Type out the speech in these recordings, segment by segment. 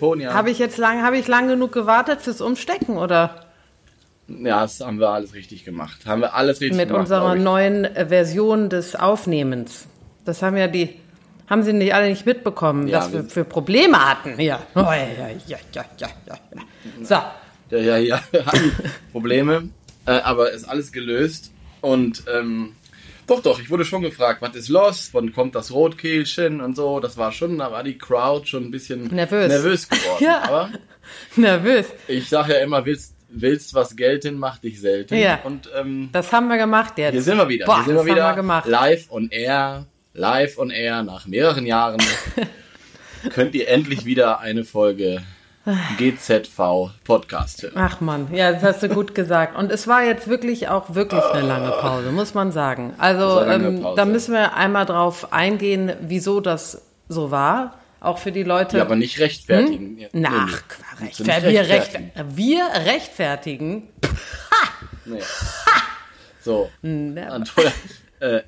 Hallo Antonia. Habe ich jetzt lang, habe ich lang genug gewartet fürs Umstecken oder? Ja, das haben wir alles richtig gemacht. Haben wir alles richtig Mit gemacht. unserer glaub ich. neuen äh, Version des Aufnehmens. Das haben ja die, haben sie nicht alle nicht mitbekommen, Ja, dass wir für Probleme hatten. Ja. Oh, ja, ja, ja, ja, ja, ja. So. Ja, ja, ja, wir hatten Probleme, äh, aber ist alles gelöst. Und ähm, doch, doch, ich wurde schon gefragt, was ist los? Wann kommt das Rotkehlchen und so? Das war schon, da war die Crowd schon ein bisschen Nervös. nervös geworden. Ja. Aber Nervös. ich sage ja immer, willst, willst was gelten, mach dich selten. Ja. Und ähm, Das haben wir gemacht jetzt. hier sind wir wieder. Boah, hier sind das wir wieder haben wir gemacht. live on air. Live on air nach mehreren Jahren könnt ihr endlich wieder eine Folge GZV Podcast. Ach man, ja, das hast du gut gesagt. Und es war jetzt wirklich auch wirklich eine lange Pause, muss man sagen. Also ähm, da müssen wir einmal drauf eingehen, wieso das so war. Auch für die Leute. Ja, aber nicht rechtfertigen. Nee, Nach, nee. Quatsch, Musst du nicht rechtfer wir, recht, rechtfertigen. wir rechtfertigen. Nee. So, Antonia, äh,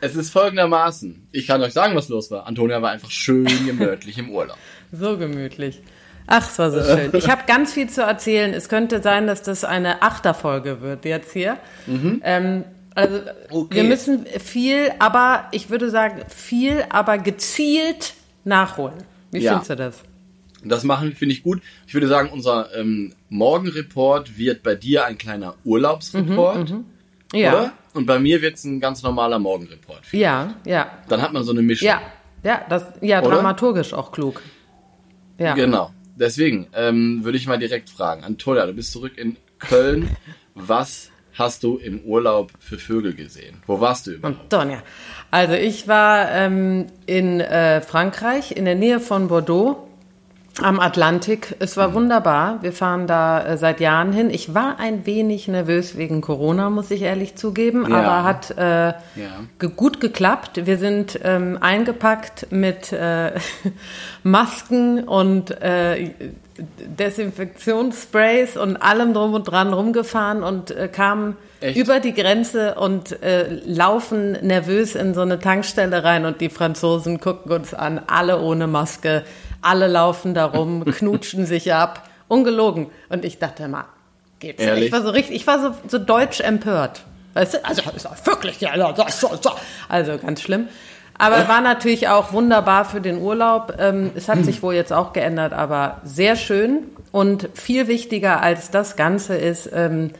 es ist folgendermaßen. Ich kann euch sagen, was los war. Antonia war einfach schön gemütlich im Urlaub. So gemütlich. Ach, es war so schön. Ich habe ganz viel zu erzählen. Es könnte sein, dass das eine Achterfolge wird jetzt hier. Ähm, also Mhm. Okay. wir müssen viel, aber ich würde sagen viel, aber gezielt nachholen. Wie Ja. findest du das? Das machen finde ich gut. Ich würde sagen, unser ähm, Morgenreport wird bei dir ein kleiner Urlaubsreport, Mhm, Ja, oder? Und bei mir wird es ein ganz normaler Morgenreport. ja, ja, Dann hat man so eine Mischung. ja, ja, das, ja, Oder? dramaturgisch auch klug. Ja. Genau. Deswegen ähm, würde ich mal direkt fragen. Antonia, du bist zurück in Köln. Was hast du im Urlaub für Vögel gesehen? Wo warst du überhaupt? Donja. Also ich war ähm, in äh, Frankreich, in der Nähe von Bordeaux, am Atlantik. Es war wunderbar. Wir fahren da äh, seit Jahren hin. Ich war ein wenig nervös wegen Corona, muss ich ehrlich zugeben, Ja. aber hat äh, Ja. ge gut geklappt. Wir sind ähm, eingepackt mit äh, Masken und äh, Desinfektionssprays und allem drum und dran rumgefahren und äh, kamen Echt? über die Grenze und äh, laufen nervös in so eine Tankstelle rein und die Franzosen gucken uns an, alle ohne Maske, alle laufen da rum, knutschen sich ab, ungelogen. Und ich dachte mal, geht's? nicht? Ehrlich? Ich war so richtig, ich war so, so deutsch empört. Weißt du? Also, wirklich, ja, also ganz schlimm. Aber war natürlich auch wunderbar für den Urlaub. Ähm, es hat sich wohl jetzt auch geändert, aber sehr schön. Und viel wichtiger als das Ganze ist, ähm,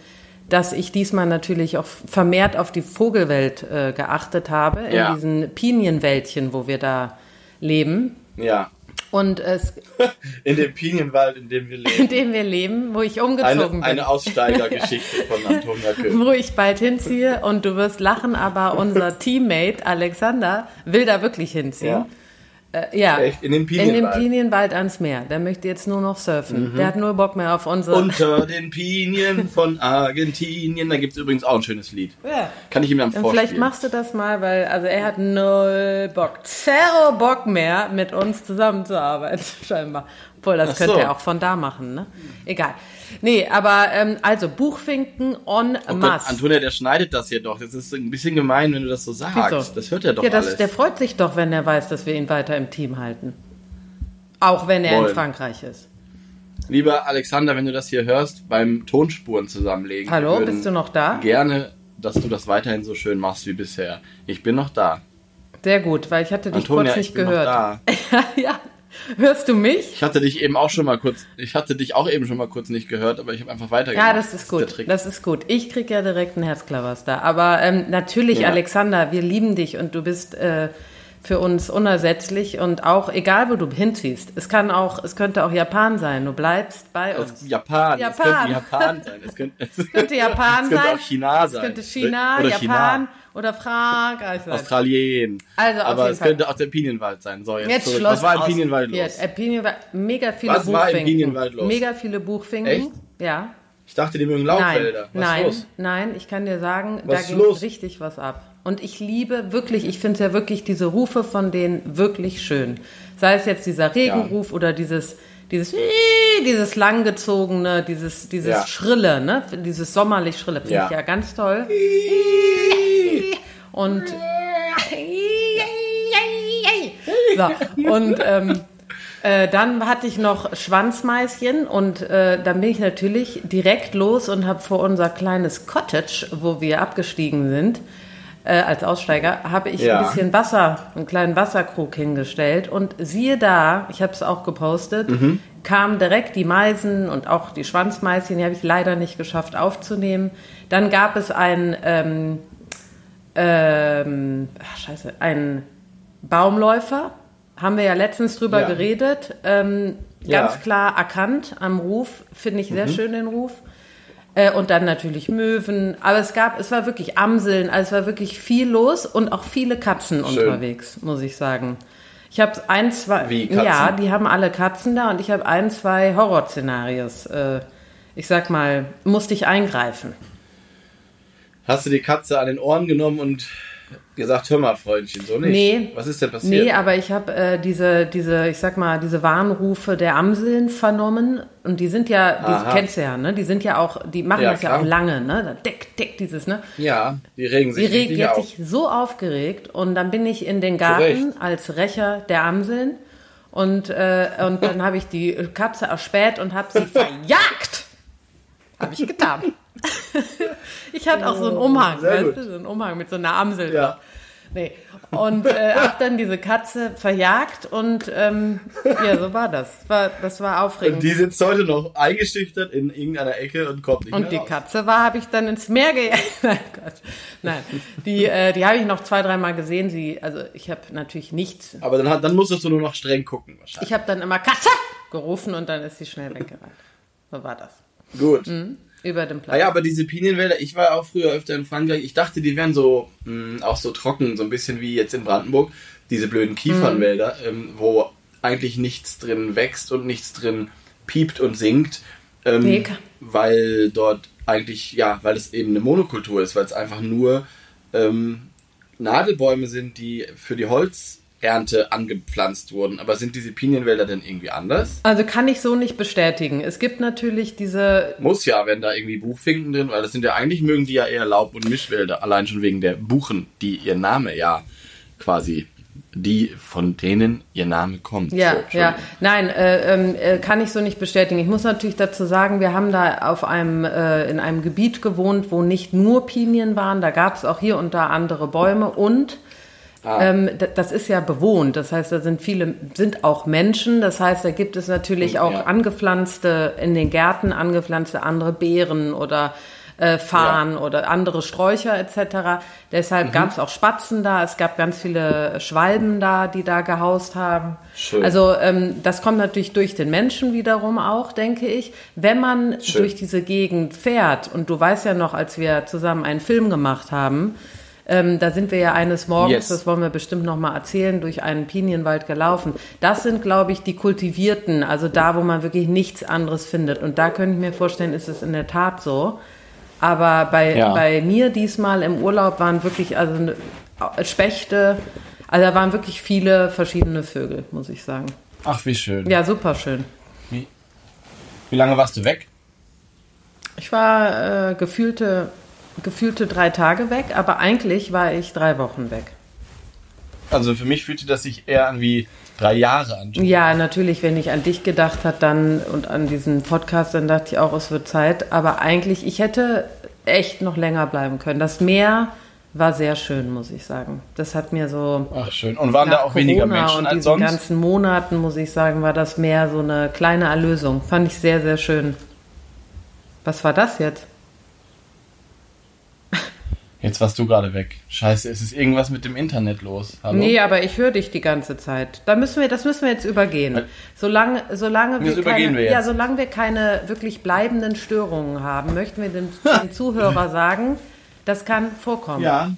dass ich diesmal natürlich auch vermehrt auf die Vogelwelt äh, geachtet habe, in Ja. diesen Pinienwäldchen, wo wir da leben. Ja. Und es, In dem Pinienwald, in dem wir in leben. dem wir leben, wo ich umgezogen Eine, bin. eine Aussteigergeschichte von Antonia Köhn. wo ich bald hinziehe und du wirst lachen, aber unser Teammate Alexander will da wirklich hinziehen. Ja. Äh, ja. Echt? In den In Pinienwald? den Pinienwald ans Meer. Der möchte jetzt nur noch surfen. Der hat nur Bock mehr auf unsere. Unter den Pinien von Argentinien. Da gibt es übrigens auch ein schönes Lied. ja. Kann ich ihm dann Und vorspielen. vielleicht machst du das mal, weil also er hat null Bock, zero Bock mehr, mit uns zusammenzuarbeiten, scheinbar. Obwohl, das Ach könnte so. er auch von da machen, ne? Egal. Nee, aber ähm, also Buchfinken on Oh Gott, Mass. Antonia, der schneidet das hier doch. Das ist ein bisschen gemein, wenn du das so sagst. Wieso? Das hört er doch ja, das, alles. der freut sich doch, wenn er weiß, dass wir ihn weiter im Team halten. Auch wenn er in Wollen. Frankreich ist. Lieber Alexander, wenn du das hier hörst, beim Tonspuren zusammenlegen. Hallo, bist du noch da? Gerne, dass du das weiterhin so schön machst wie bisher. Ich bin noch da. Sehr gut, weil ich hatte dich Antonia, kurz ich nicht bin gehört. noch da. ja, ja. Hörst du mich? Ich hatte dich eben auch schon mal kurz, ich hatte dich auch eben schon mal kurz nicht gehört, aber ich habe einfach weitergemacht. Ja, das ist gut. Trick. Das ist gut. Ich krieg ja direkt einen Herzklabaster. Aber ähm, natürlich, Ja. Alexander, wir lieben dich und du bist äh, für uns unersetzlich und auch egal, wo du hinziehst. Es kann auch, es könnte auch Japan sein. Du bleibst bei uns. Es- Japan. Es Japan. könnte Japan sein. Es könnte, es könnte Japan es könnte sein. auch China sein. Es könnte China, Oder Japan China. Oder Frankreich sein. Australien. Also Aber es Fall. könnte auch der Pinienwald sein. So, jetzt, Jetzt zurück. Schluss Was war im. Pinienwald los? Ja, äh, Pinienwald, mega viele Was war im Buchfinken. Pinienwald los? Mega viele Buchfinken. Echt? Ja. Ich dachte, die mögen Nein, Laubwälder. Was nein, los? nein, ich kann dir sagen, Was da ging los? richtig was ab. Und ich liebe wirklich, ich finde ja wirklich diese Rufe von denen wirklich schön. Sei es jetzt dieser Regenruf oder dieses, dieses, dieses langgezogene, dieses, dieses Ja. Schrille, ne? Dieses sommerlich Schrille, finde Ja. ich ja ganz toll. Und So, und ähm, äh, dann hatte ich noch Schwanzmeißchen und äh, dann bin ich natürlich direkt los und habe vor unser kleines Cottage, wo wir abgestiegen sind, äh, als Aussteiger, habe ich Ja. ein bisschen Wasser, einen kleinen Wasserkrug hingestellt und siehe da, ich habe es auch gepostet, Mhm. kamen direkt die Meisen und auch die Schwanzmeißchen, die habe ich leider nicht geschafft aufzunehmen. Dann gab es ein, ähm, ähm, ach, scheiße, ein Baumläufer, haben wir ja letztens drüber Ja. geredet, ähm, Ja. ganz klar erkannt am Ruf, finde ich sehr schön den Ruf. Äh, und dann natürlich Möwen, aber es gab, es war wirklich Amseln, also es war wirklich viel los und auch viele Katzen Schön. unterwegs, muss ich sagen. Ich habe ein, zwei, Wie, Katzen? ja, die haben alle Katzen da und ich habe ein, zwei Horrorszenarios. Äh, ich sag mal, musste ich eingreifen. Hast du die Katze an den Ohren genommen und gesagt, hör mal, Freundchen, so nicht? Nee. Was ist denn passiert? Nee, aber ich habe äh, diese, diese, ich sag mal, diese Warnrufe der Amseln vernommen und die sind ja, die Aha. kennst du ja, ne? Die sind ja auch, die machen Ja, das ja klar. auch lange, ne? Da Dick, dick, dieses, ne? ja, die regen Die sich regt richtig jetzt auf. sich so aufgeregt und dann bin ich in den Garten Recht. als Rächer der Amseln und, äh, und dann habe ich die Katze erspäht und habe sie verjagt. Habe ich getan. ich hatte auch so einen Umhang, Sehr weißt du, so einen Umhang mit so einer Amsel. Ja. Nee. Und äh, hab dann diese Katze verjagt und ähm, ja, so war das. War, das war aufregend. Und die sitzt heute noch eingeschüchtert in irgendeiner Ecke und kommt nicht Und mehr die raus. Katze war, habe ich dann ins Meer gejagt. Nein, Gott. Nein, die, äh, die habe ich noch zwei, dreimal gesehen. Sie, also ich habe natürlich nichts. Aber dann, dann musstest du nur noch streng gucken wahrscheinlich. Ich habe dann immer Katze gerufen und dann ist sie schnell weggerannt. So war das. Gut. Über den Platz. Naja, aber diese Pinienwälder, ich war auch früher öfter in Frankreich, ich dachte, die wären so, mh, auch so trocken, so ein bisschen wie jetzt in Brandenburg, diese blöden Kiefernwälder, ähm, wo eigentlich nichts drin wächst und nichts drin piept und singt, ähm, Nee, weil dort eigentlich, ja, weil es eben eine Monokultur ist, weil es einfach nur ähm, Nadelbäume sind, die für die Holzernte angepflanzt wurden. Aber sind diese Pinienwälder denn irgendwie anders? Also kann ich so nicht bestätigen. Es gibt natürlich diese Muss ja, wenn da irgendwie Buchfinken drin, weil das sind ja eigentlich mögen die ja eher Laub- und Mischwälder, allein schon wegen der Buchen, die ihr Name ja quasi, die von denen ihr Name kommt. Ja, So, ja. Nein, äh, ähm, äh, kann ich so nicht bestätigen. Ich muss natürlich dazu sagen, wir haben da auf einem, äh, in einem Gebiet gewohnt, wo nicht nur Pinien waren, da gab es auch hier und da andere Bäume und Ah. ähm, das ist ja bewohnt. Das heißt, da sind viele, sind auch Menschen. Das heißt, da gibt es natürlich auch Ja. angepflanzte, in den Gärten angepflanzte andere Beeren oder äh, Farn oder andere Sträucher etc. Deshalb Mhm. gab es auch Spatzen da, es gab ganz viele Schwalben da, die da gehaust haben. Schön. Also ähm, das kommt natürlich durch den Menschen wiederum auch, denke ich. Wenn man Schön. durch diese Gegend fährt, und du weißt ja noch, als wir zusammen einen Film gemacht haben, ähm, da sind wir ja eines Morgens, Yes. das wollen wir bestimmt noch mal erzählen, durch einen Pinienwald gelaufen. Das sind, glaube ich, die kultivierten, also da, wo man wirklich nichts anderes findet. Und da könnte ich mir vorstellen, ist es in der Tat so. Aber bei, Ja. bei mir diesmal im Urlaub waren wirklich also ne- Spechte, also da waren wirklich viele verschiedene Vögel, muss ich sagen. Ach, wie schön. Ja, super schön. Wie lange warst du weg? Ich war äh, gefühlte, gefühlte drei Tage weg, aber eigentlich war ich drei Wochen weg. Also für mich fühlte das sich eher an wie drei Jahre an. Ja, natürlich, wenn ich an dich gedacht hat dann und an diesen Podcast, dann dachte ich auch, es wird Zeit. Aber eigentlich, ich hätte echt noch länger bleiben können. Das Meer war sehr schön, muss ich sagen. Das hat mir so Ach, schön. Und waren da auch weniger Corona Menschen und als diesen sonst? ganzen Monaten, muss ich sagen, war das Meer so eine kleine Erlösung. Fand ich sehr, sehr schön. Was war das jetzt? Jetzt warst du gerade weg. Scheiße, ist es irgendwas mit dem Internet los? Hallo? Nee, aber ich höre dich die ganze Zeit. Da müssen wir, das müssen wir jetzt übergehen. Solange, solange Das wir keine, wir ja, solange wir keine wirklich bleibenden Störungen haben, möchten wir dem, dem Zuhörer sagen, das kann vorkommen. Ja,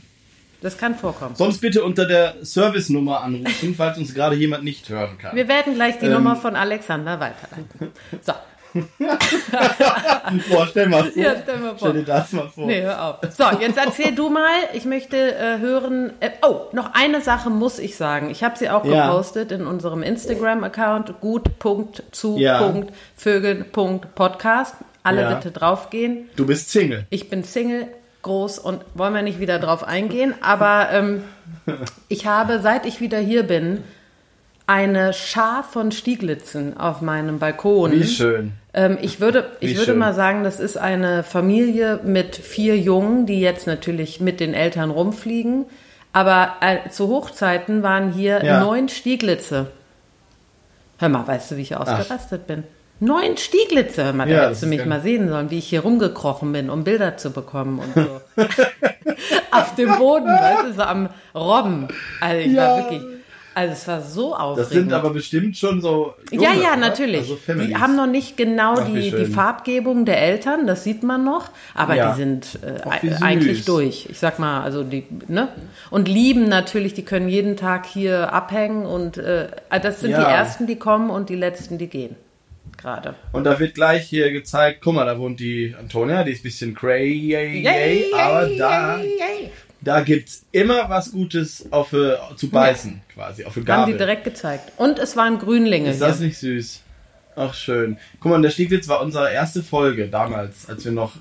Das kann vorkommen. sonst bitte unter der Service-Nummer anrufen, falls uns gerade jemand nicht hören kann. Wir werden gleich die Ähm. Nummer von Alexander weiterleiten. So, Boah, stell mal vor. Ja, stell mal vor. Stell dir das mal vor. nee, hör auf. So, jetzt erzähl du mal. Ich möchte äh, hören. Äh, oh, noch eine Sache muss ich sagen. Ich habe sie auch Ja. gepostet in unserem Instagram-Account gut.zu.vögel.podcast. Alle Ja. bitte draufgehen. Du bist Single. Ich bin Single, groß und wollen wir nicht wieder drauf eingehen. Aber ähm, ich habe, seit ich wieder hier bin, eine Schar von Stieglitzen auf meinem Balkon. Wie schön. Ähm, ich würde, ich Wie würde schön. mal sagen, das ist eine Familie mit vier Jungen, die jetzt natürlich mit den Eltern rumfliegen. Aber äh, zu Hochzeiten waren hier Ja. neun Stieglitze. Hör mal, weißt du, wie ich ausgerastet bin? Neun Stieglitze, hör mal, Ja, da hättest du mich geil. mal sehen sollen, wie ich hier rumgekrochen bin, um Bilder zu bekommen und so. Auf dem Boden, weißt du, so am Robben. Also ich Ja. war wirklich, also es war so aufregend. Das sind aber bestimmt schon so. Ja, Junge, ja, oder? natürlich. Also die haben noch nicht genau Ach, die, die. Farbgebung der Eltern, das sieht man noch, aber Ja. die sind äh, Ach, eigentlich durch. Ich sag mal, also die, ne? Und lieben natürlich, die können jeden Tag hier abhängen und äh, das sind Ja. die ersten, die kommen und die letzten, die gehen. Gerade. Und da wird gleich hier gezeigt, guck mal, da wohnt die Antonia, die ist ein bisschen crazy, aber da, da gibt's immer was Gutes auf, äh, zu beißen, quasi, auf eine Haben die Gabel. direkt gezeigt. Und es waren Grünlinge Ist das hier. nicht süß? Ach, schön. Guck mal, der Stieglitz war unsere erste Folge damals, als wir noch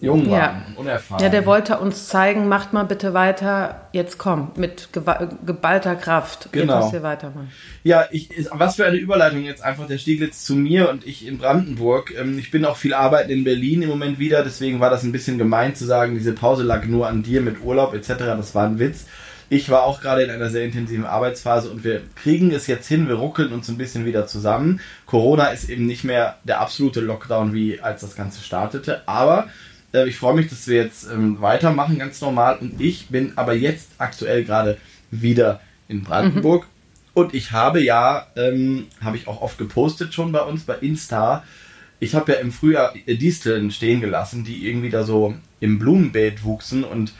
jung Ja. waren, und unerfahren. Ja, der wollte uns zeigen, macht mal bitte weiter, jetzt komm, mit geballter Kraft. Genau. Jetzt müsst ihr weitermachen. Ja, ich, was für eine Überleitung jetzt einfach der Stieglitz zu mir und ich in Brandenburg. Ähm, ich bin auch viel arbeiten in Berlin im Moment wieder, deswegen war das ein bisschen gemein zu sagen, diese Pause lag nur an dir mit Urlaub etc. Das war ein Witz. Ich war auch gerade in einer sehr intensiven Arbeitsphase und wir kriegen es jetzt hin, wir ruckeln uns ein bisschen wieder zusammen. Corona ist eben nicht mehr der absolute Lockdown, wie als das Ganze startete, aber äh, ich freue mich, dass wir jetzt ähm, weitermachen, ganz normal. Und ich bin aber jetzt aktuell gerade wieder in Brandenburg. Und ich habe ja, ähm, habe ich auch oft gepostet schon bei uns bei Insta. Ich habe ja im Frühjahr äh, Disteln stehen gelassen, die irgendwie da so im Blumenbeet wuchsen. Und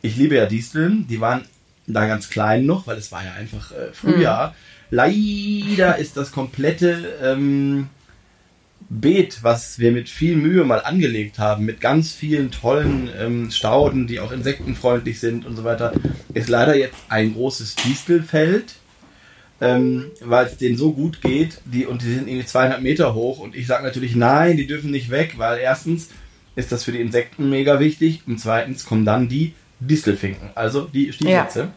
ich liebe ja Disteln. Die waren da ganz klein noch, weil es war ja einfach äh, Frühjahr. Leider ist das komplette ähm, Beet, was wir mit viel Mühe mal angelegt haben, mit ganz vielen tollen ähm, Stauden, die auch insektenfreundlich sind und so weiter, ist leider jetzt ein großes Distelfeld, ähm, weil es denen so gut geht, die und die sind irgendwie 200 Meter hoch. Und ich sage natürlich nein, die dürfen nicht weg, weil erstens ist das für die Insekten mega wichtig und zweitens kommen dann die Distelfinken, also die Stieglitze,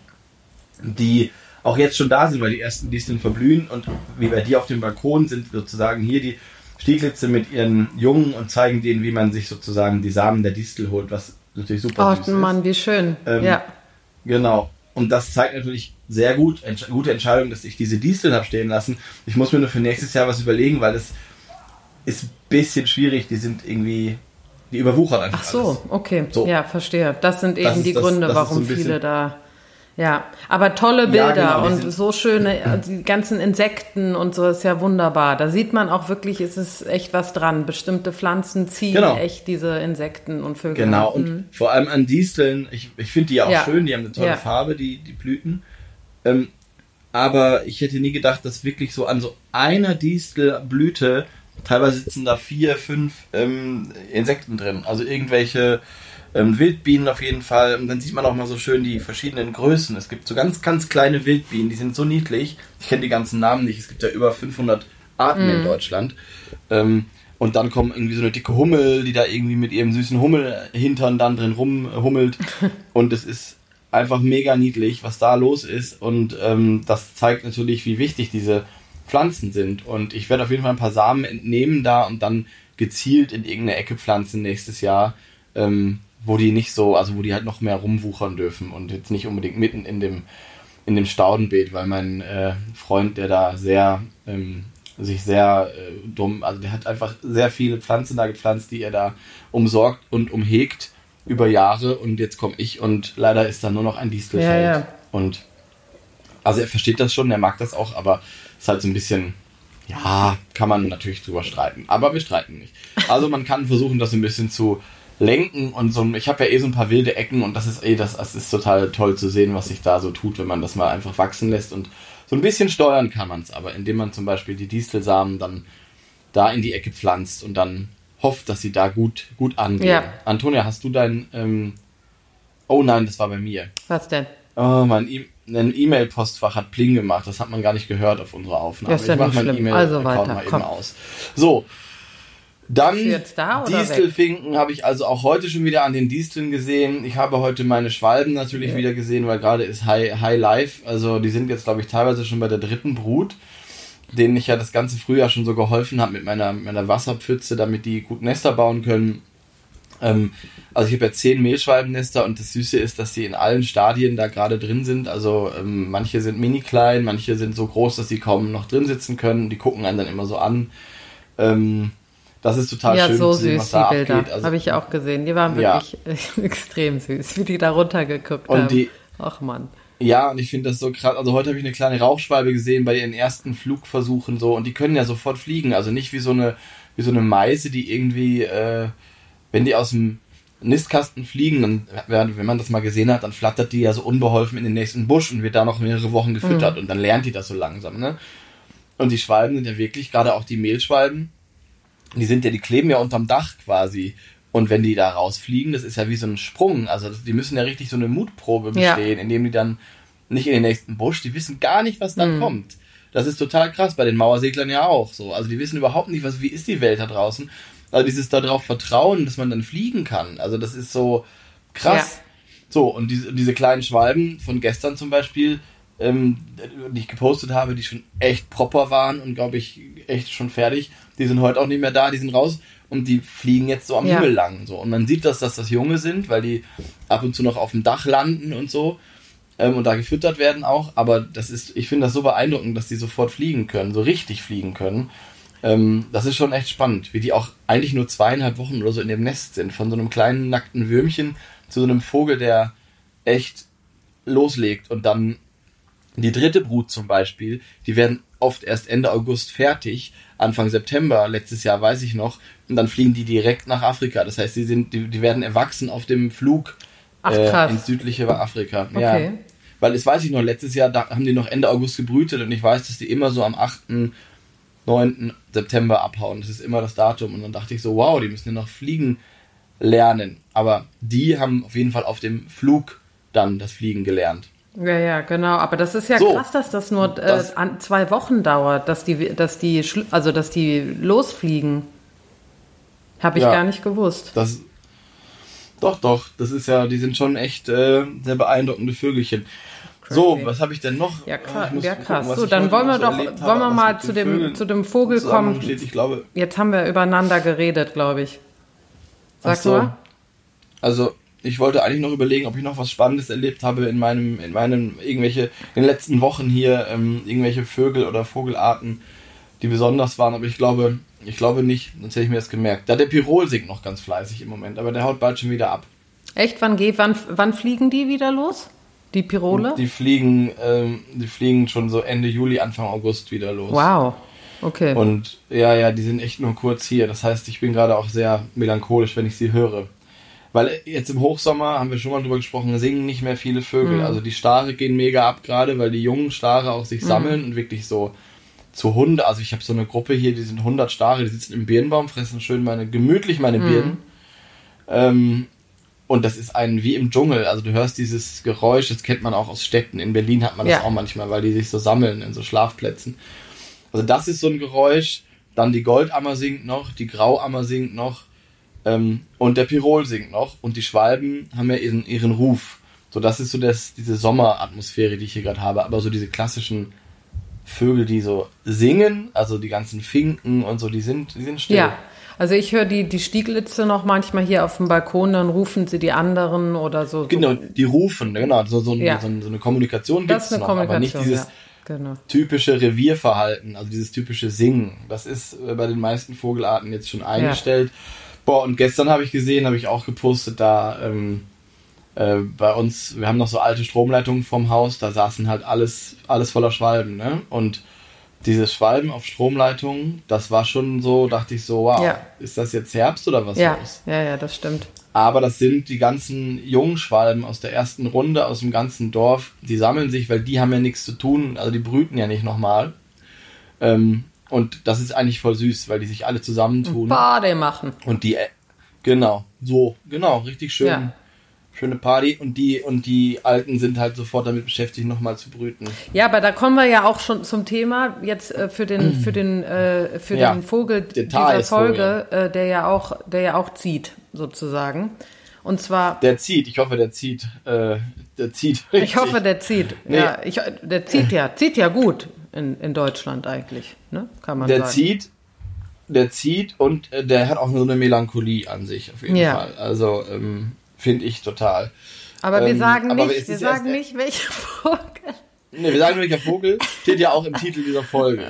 die auch jetzt schon da sind, weil die ersten Disteln verblühen. Und wie bei dir auf dem Balkon sind sozusagen hier die Stieglitze mit ihren Jungen und zeigen denen, wie man sich sozusagen die Samen der Distel holt, was natürlich super Oh süß ist. Mann, wie schön. Ähm, ja. Genau. Und das zeigt natürlich sehr gut, entsch gute Entscheidung, dass ich diese Disteln habe stehen lassen. Ich muss mir nur für nächstes Jahr was überlegen, weil es ist ein bisschen schwierig. Die sind irgendwie, die überwuchern einfach Ach so, alles. okay. So. Ja, verstehe. Das sind eben ist die das- Gründe, das warum so bisschen- viele da. Ja, aber tolle Ja, Bilder genau, die und so schöne, also die ganzen Insekten und so ist ja wunderbar. Da sieht man auch wirklich, es ist echt was dran. Bestimmte Pflanzen ziehen Genau. echt diese Insekten und Vögel. Genau, und vor allem an Disteln, ich, ich finde die ja auch Ja. schön, die haben eine tolle Ja. Farbe, die, die Blüten. Ähm, aber ich hätte nie gedacht, dass wirklich so an so einer Distelblüte teilweise sitzen da vier, fünf ähm, Insekten drin. Also irgendwelche ähm, Wildbienen auf jeden Fall. Und dann sieht man auch mal so schön die verschiedenen Größen. Es gibt so ganz, ganz kleine Wildbienen, die sind so niedlich. Ich kenne die ganzen Namen nicht. Es gibt ja über 500 Arten in Deutschland. Ähm, und dann kommt irgendwie so eine dicke Hummel, die da irgendwie mit ihrem süßen Hummelhintern dann drin rumhummelt. und es ist einfach mega niedlich, was da los ist. Und ähm, das zeigt natürlich, wie wichtig diese Pflanzen sind. Und ich werde auf jeden Fall ein paar Samen entnehmen da und dann gezielt in irgendeine Ecke pflanzen nächstes Jahr, ähm, wo die nicht so, also wo die halt noch mehr rumwuchern dürfen und jetzt nicht unbedingt mitten in dem in dem Staudenbeet, weil mein äh, Freund, der da sehr ähm, sich sehr äh, dumm, also der hat einfach sehr viele Pflanzen da gepflanzt, die er da umsorgt und umhegt über Jahre und jetzt komme ich und leider ist da nur noch ein Distelfeld. Ja, ja. Und also er versteht das schon, er mag das auch, aber ist halt so ein bisschen, ja, kann man natürlich drüber streiten. Aber wir streiten nicht. Also man kann versuchen, das ein bisschen zu lenken und so. Ich habe ja eh so ein paar wilde Ecken und das ist eh, das, das ist total toll zu sehen, was sich da so tut, wenn man das mal einfach wachsen lässt und so ein bisschen steuern kann man es, aber indem man zum Beispiel die Distelsamen dann da in die Ecke pflanzt und dann hofft, dass sie da gut, gut angehen. Ja. Antonia, hast du dein, ähm, oh nein, das war bei mir. Was denn? Oh, mein E- ein E-Mail-Postfach hat Pling gemacht. Das hat man gar nicht gehört auf unserer Aufnahme. Das ist ja ich mach nicht mein. E-Mail-Account Also mal komm. eben aus. So. Dann da Distelfinken habe ich also auch heute schon wieder an den Disteln gesehen. Ich habe heute meine Schwalben natürlich Ja. wieder gesehen, weil gerade ist High, High Life. Also die sind jetzt, glaube ich, teilweise schon bei der dritten Brut, denen ich ja das ganze Frühjahr schon so geholfen habe mit meiner, meiner Wasserpfütze, damit die gut Nester bauen können. Ähm, also ich habe ja zehn Mehlschwalbennester und das Süße ist, dass sie in allen Stadien da gerade drin sind. Also ähm, manche sind mini klein, manche sind so groß, dass sie kaum noch drin sitzen können. Die gucken einen dann immer so an. Ähm, das ist total Ja, schön so zu sehen, süß, die Bilder. Also, Habe ich auch gesehen. Die waren Ja. wirklich extrem süß, wie die da runtergeguckt Und haben. die- Ach Mann. Ja, und ich finde das so krass. Also heute habe ich eine kleine Rauchschwalbe gesehen bei ihren ersten Flugversuchen so und die können ja sofort fliegen. Also nicht wie so eine, wie so eine Meise, die irgendwie, äh, wenn die aus dem Nistkasten fliegen, dann, wenn wenn man das mal gesehen hat, dann flattert die ja so unbeholfen in den nächsten Busch und wird da noch mehrere Wochen gefüttert und dann lernt die das so langsam, ne? Und die Schwalben sind ja wirklich, gerade auch die Mehlschwalben, die sind ja, die kleben ja unterm Dach quasi. Und wenn die da rausfliegen, das ist ja wie so ein Sprung. Also die müssen ja richtig so eine Mutprobe Ja. bestehen, indem die dann nicht in den nächsten Busch, die wissen gar nicht, was Mhm. da kommt. Das ist total krass, bei den Mauerseglern ja auch so. Also die wissen überhaupt nicht, was, wie ist die Welt da draußen. Also dieses darauf Vertrauen, dass man dann fliegen kann. Also das ist so krass. So, und diese, diese kleinen Schwalben von gestern zum Beispiel, ähm, die ich gepostet habe, die schon echt proper waren und glaube ich echt schon fertig, die sind heute auch nicht mehr da, die sind raus und die fliegen jetzt so am Ja. Himmel lang. So. Und man sieht, dass das das Junge sind, weil die ab und zu noch auf dem Dach landen und so ähm, und da gefüttert werden auch. Aber das ist, ich finde das so beeindruckend, dass die sofort fliegen können, so richtig fliegen können. Ähm, das ist schon echt spannend, wie die auch eigentlich nur zweieinhalb Wochen oder so in dem Nest sind, von so einem kleinen nackten Würmchen zu so einem Vogel, der echt loslegt und dann die dritte Brut zum Beispiel, die werden oft erst Ende August fertig, Anfang September, letztes Jahr weiß ich noch, und dann fliegen die direkt nach Afrika. Das heißt, die sind, die, die werden erwachsen auf dem Flug Ach, äh, ins südliche Afrika. Okay. Ja. Weil das weiß ich noch, letztes Jahr haben die noch Ende August gebrütet und ich weiß, dass die immer so am 8., 9. September abhauen. Das ist immer das Datum. Und dann dachte ich so, wow, die müssen ja noch fliegen lernen. Aber die haben auf jeden Fall auf dem Flug dann das Fliegen gelernt. Ja, ja, genau. Aber das ist ja So. krass, dass das nur äh, Das- an zwei Wochen dauert, dass die, dass die, also dass die losfliegen. Habe ich Ja. gar nicht gewusst. Das. Doch, doch, das ist ja, die sind schon echt äh, sehr beeindruckende Vögelchen. So, was habe ich denn noch? Ja, krass. Ja, gucken, krass. was so, dann wollen wir so doch, habe, wollen wir mal zu dem, Vögeln zu dem Vogel kommen. Ich glaube, Jetzt haben wir übereinander geredet, glaube ich. Sag Ach so. mal. Also, ich wollte eigentlich noch überlegen, ob ich noch was Spannendes erlebt habe in meinem, in meinen, irgendwelche, in den letzten Wochen hier, ähm, irgendwelche Vögel oder Vogelarten, die besonders waren, aber ich glaube, ich glaube nicht, sonst hätte ich mir das gemerkt. Da der Pirol singt noch ganz fleißig im Moment, aber der haut bald schon wieder ab. Echt, wann geht, wann, wann fliegen die wieder los? Die Pirole? Die fliegen, ähm, die fliegen schon so Ende Juli, Anfang August wieder los. wow. Okay. Und ja, ja, die sind echt nur kurz hier. Das heißt, ich bin gerade auch sehr melancholisch, wenn ich sie höre. Weil jetzt im Hochsommer, haben wir schon mal drüber gesprochen, singen nicht mehr viele Vögel. Also die Stare gehen mega ab gerade, weil die jungen Stare auch sich sammeln und wirklich so zu Hunde. Also ich habe so eine Gruppe hier, die sind 100 Stare, die sitzen im Birnbaum, fressen schön meine, gemütlich meine Birnen. Ähm, und das ist ein wie im Dschungel. Also du hörst dieses Geräusch, das kennt man auch aus Städten. In Berlin hat man das Ja. auch manchmal, weil die sich so sammeln in so Schlafplätzen. Also das ist so ein Geräusch. Dann die Goldammer singt noch, die Grauammer singt noch ähm, und der Pirol singt noch. Und die Schwalben haben ja ihren, ihren Ruf. So, das ist so das, diese Sommeratmosphäre, die ich hier gerade habe. Aber so diese klassischen Vögel, die so singen, also die ganzen Finken und so, die sind, die sind still. ja. Also ich höre die, die Stieglitze noch manchmal hier auf dem Balkon, dann rufen sie die anderen oder so. Genau, die rufen, genau, so, so, Ja. so, so eine Kommunikation ist eine noch, Kommunikation, aber nicht dieses ja. Genau. typische Revierverhalten, also dieses typische Singen. Das ist äh, bei den meisten Vogelarten jetzt schon eingestellt. Boah, und gestern habe ich gesehen, habe ich auch gepostet, da ähm, äh, bei uns, wir haben noch so alte Stromleitungen vom Haus, da saßen halt alles, alles voller Schwalben, ne? Und diese Schwalben auf Stromleitungen, das war schon so, dachte ich so, wow, Ja. ist das jetzt Herbst oder was Ja, los? ja, ja, das stimmt. Aber das sind die ganzen Jungschwalben aus der ersten Runde, aus dem ganzen Dorf. Die sammeln sich, weil die haben ja nichts zu tun. Also die brüten ja nicht nochmal. Ähm, und das ist eigentlich voll süß, weil die sich alle zusammentun. Bade machen. Und die, äh, genau, so, genau, richtig schön. Ja. schöne Party und die und die Alten sind halt sofort damit beschäftigt, nochmal zu brüten. Ja, aber da kommen wir ja auch schon zum Thema jetzt äh, für den für den äh, für Ja, den Vogel der dieser. Folge, äh, der ja auch der ja auch zieht sozusagen. Und zwar Der zieht, ich hoffe, der zieht, äh, der zieht. ich richtig. hoffe, der zieht. Nee. Ja, ich, der zieht ja zieht ja gut in, in Deutschland eigentlich, ne? Kann man der sagen. zieht, der zieht und äh, der hat auch so eine Melancholie an sich auf jeden Ja. Fall. Also ähm, finde ich total. aber wir ähm, sagen aber nicht, wir erst- sagen nicht, welche Vogel. Ne, wir sagen welcher Vogel, steht ja auch im Titel dieser Folge.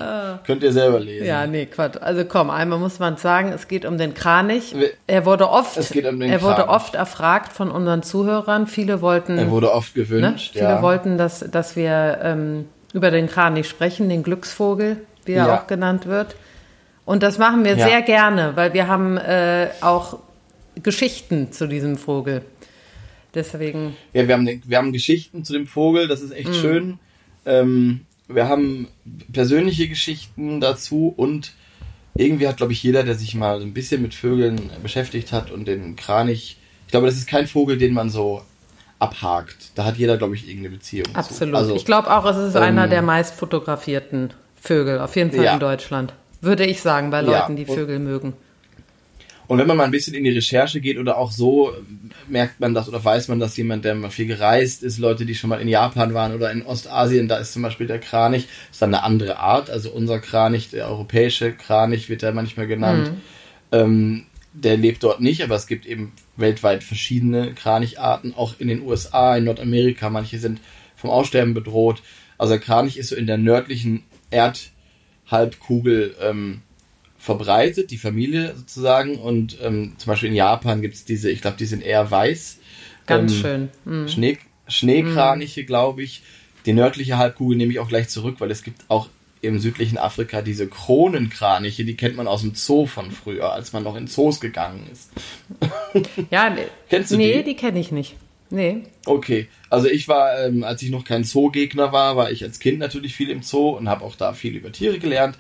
Könnt ihr selber lesen. Ah. Ja, nee, Quatsch. Also komm, einmal muss man sagen, es geht um den Kranich. Wir- Er wurde oft, Es geht um den er wurde Kranich. oft erfragt von unseren Zuhörern. Viele wollten, Er wurde oft ne? gewünscht, viele ja. wollten, dass, dass wir ähm, über den Kranich sprechen, den Glücksvogel, wie er Ja. auch genannt wird. Und das machen wir Ja. sehr gerne, weil wir haben äh, auch Geschichten zu diesem Vogel. Deswegen, Ja, wir haben, ne- wir haben Geschichten zu dem Vogel, das ist echt Mhm. schön. Ähm, wir haben persönliche Geschichten dazu und irgendwie hat, glaube ich, jeder, der sich mal so ein bisschen mit Vögeln beschäftigt hat und den Kranich, ich glaube, das ist kein Vogel, den man so abhakt. Da hat jeder, glaube ich, irgendeine Beziehung absolut. Also, ich glaube auch, es ist ähm, einer der meist fotografierten Vögel, auf jeden Fall Ja. in Deutschland. Würde ich sagen, bei Ja. Leuten, die Und- Vögel mögen. Und wenn man mal ein bisschen in die Recherche geht oder auch so, äh, merkt man das oder weiß man, dass jemand, der mal viel gereist ist, Leute, die schon mal in Japan waren oder in Ostasien, da ist zum Beispiel der Kranich, ist dann eine andere Art. Also unser Kranich, der europäische Kranich wird er manchmal genannt. Ähm, der lebt dort nicht, aber es gibt eben weltweit verschiedene Kranicharten, auch in den USA, in Nordamerika. Manche sind vom Aussterben bedroht. Also der Kranich ist so in der nördlichen Erdhalbkugel ähm, verbreitet, die Familie sozusagen. Und ähm, zum Beispiel in Japan gibt es diese, ich glaube, die sind eher weiß. Ganz Ähm, schön. Mhm. Schnee, Schneekraniche, glaube ich. Die nördliche Halbkugel nehme ich auch gleich zurück, weil es gibt auch im südlichen Afrika diese Kronenkraniche, die kennt man aus dem Zoo von früher, als man noch in Zoos gegangen ist. Ja, nee, Kennst du nee, die? die, kenne ich nicht. Nee. Okay, also ich war, ähm, als ich noch kein Zoogegner war, war ich als Kind natürlich viel im Zoo und habe auch da viel über Tiere gelernt.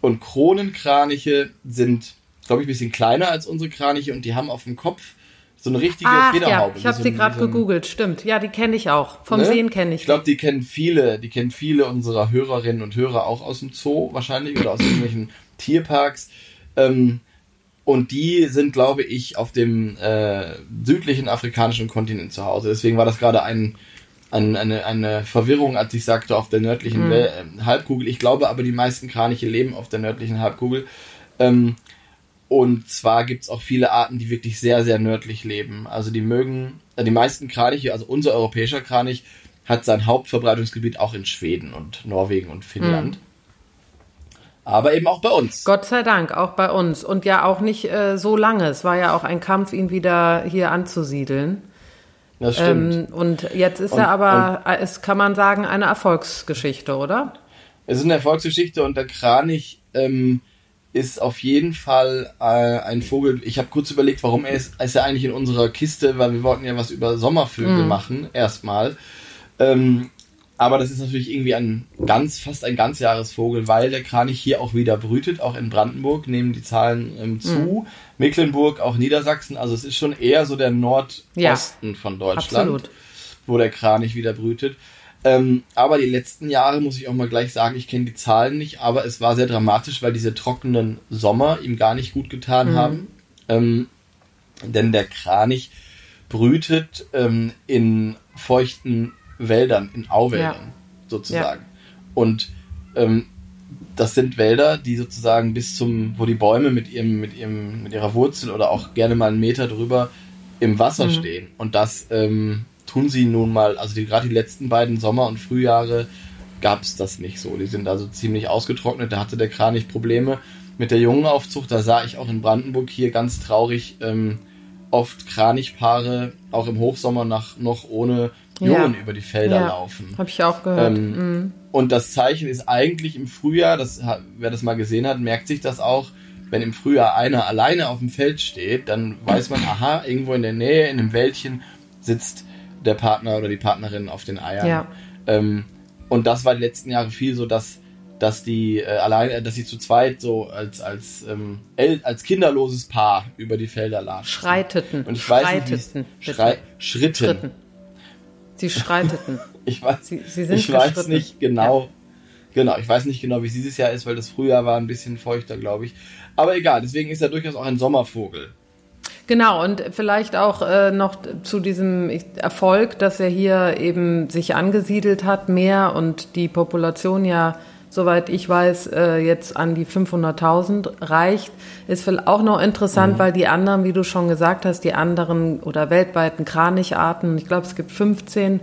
Und Kronenkraniche sind, glaube ich, ein bisschen kleiner als unsere Kraniche und die haben auf dem Kopf so eine richtige Ach ja, Federhaube. ich wie habe so sie gerade so gegoogelt. Stimmt. Ja, die kenne ich auch. Vom Ne? Sehen kenne ich. Ich glaube, die kennen viele, die kennen viele unserer Hörerinnen und Hörer auch aus dem Zoo wahrscheinlich oder aus irgendwelchen Tierparks. Ähm, und die sind, glaube ich, auf dem äh, südlichen afrikanischen Kontinent zu Hause. Deswegen war das gerade ein, ein, eine, eine Verwirrung, als ich sagte, auf der nördlichen äh, Halbkugel. Ich glaube aber, die meisten Kraniche leben auf der nördlichen Halbkugel. Ähm, und zwar gibt es auch viele Arten, die wirklich sehr, sehr nördlich leben. Also die mögen, äh, die meisten Kraniche, also unser europäischer Kranich, hat sein Hauptverbreitungsgebiet auch in Schweden und Norwegen und Finnland. Aber eben auch bei uns. Gott sei Dank, auch bei uns. Und ja auch nicht äh, so lange. Es war ja auch ein Kampf, ihn wieder hier anzusiedeln. Das stimmt. Ähm, und jetzt ist Und- er aber, äh, es kann man sagen, eine Erfolgsgeschichte, oder? Es ist eine Erfolgsgeschichte und der Kranich ähm, ist auf jeden Fall äh, ein Vogel. Ich habe kurz überlegt, warum er ist, ist er eigentlich in unserer Kiste, weil wir wollten ja was über Sommervögel machen, erstmal. Ähm, aber das ist natürlich irgendwie ein ganz, fast ein Ganzjahresvogel, weil der Kranich hier auch wieder brütet, auch in Brandenburg nehmen die Zahlen ähm, zu, Mecklenburg, auch Niedersachsen. Also es ist schon eher so der Nordosten von Deutschland Absolut. wo der Kranich wieder brütet. Ähm, aber die letzten Jahre, muss ich auch mal gleich sagen, ich kenne die Zahlen nicht, aber es war sehr dramatisch, weil diese trockenen Sommer ihm gar nicht gut getan haben. Ähm, denn der Kranich brütet ähm, in feuchten Wäldern, in Auwäldern Ja. sozusagen. Und ähm, das sind Wälder, die sozusagen bis zum, wo die Bäume mit ihrem, mit ihrem, mit ihrer Wurzel oder auch gerne mal einen Meter drüber im Wasser stehen. Und das ähm, tun sie nun mal, also die, gerade die letzten beiden Sommer und Frühjahre gab es das nicht so. Die sind also ziemlich ausgetrocknet. Da hatte der Kranich Probleme mit der Jungenaufzucht. Da sah ich auch in Brandenburg hier ganz traurig ähm, oft Kranichpaare auch im Hochsommer nach, noch ohne Jungen Ja. über die Felder Ja. laufen. Habe ich auch gehört. Ähm, Mhm. Und das Zeichen ist eigentlich im Frühjahr, das, wer das mal gesehen hat, merkt sich das auch, wenn im Frühjahr einer alleine auf dem Feld steht, dann weiß man, aha, irgendwo in der Nähe, in einem Wäldchen sitzt der Partner oder die Partnerin auf den Eiern. Ja. Ähm, und das war die letzten Jahre viel so, dass dass die äh, allein, äh, dass sie zu zweit so als als ähm, als kinderloses Paar über die Felder latschen. Schreiteten. Und ich weiß Schreiteten, nicht, Schrei Schritten. Schritten. Sie schreiteten. Ich weiß, Sie, sie sind ich weiß nicht genau. Genau, ich weiß nicht genau, wie es dieses Jahr ist, weil das Frühjahr war ein bisschen feuchter, glaube ich. Aber egal, deswegen ist er durchaus auch ein Sommervogel. Genau, und vielleicht auch äh, noch zu diesem Erfolg, dass er hier eben sich angesiedelt hat, mehr und die Population ja, soweit ich weiß, äh, jetzt an die 500.000 reicht, ist vielleicht auch noch interessant, weil die anderen, wie du schon gesagt hast, die anderen oder weltweiten Kranicharten, ich glaube, es gibt 15,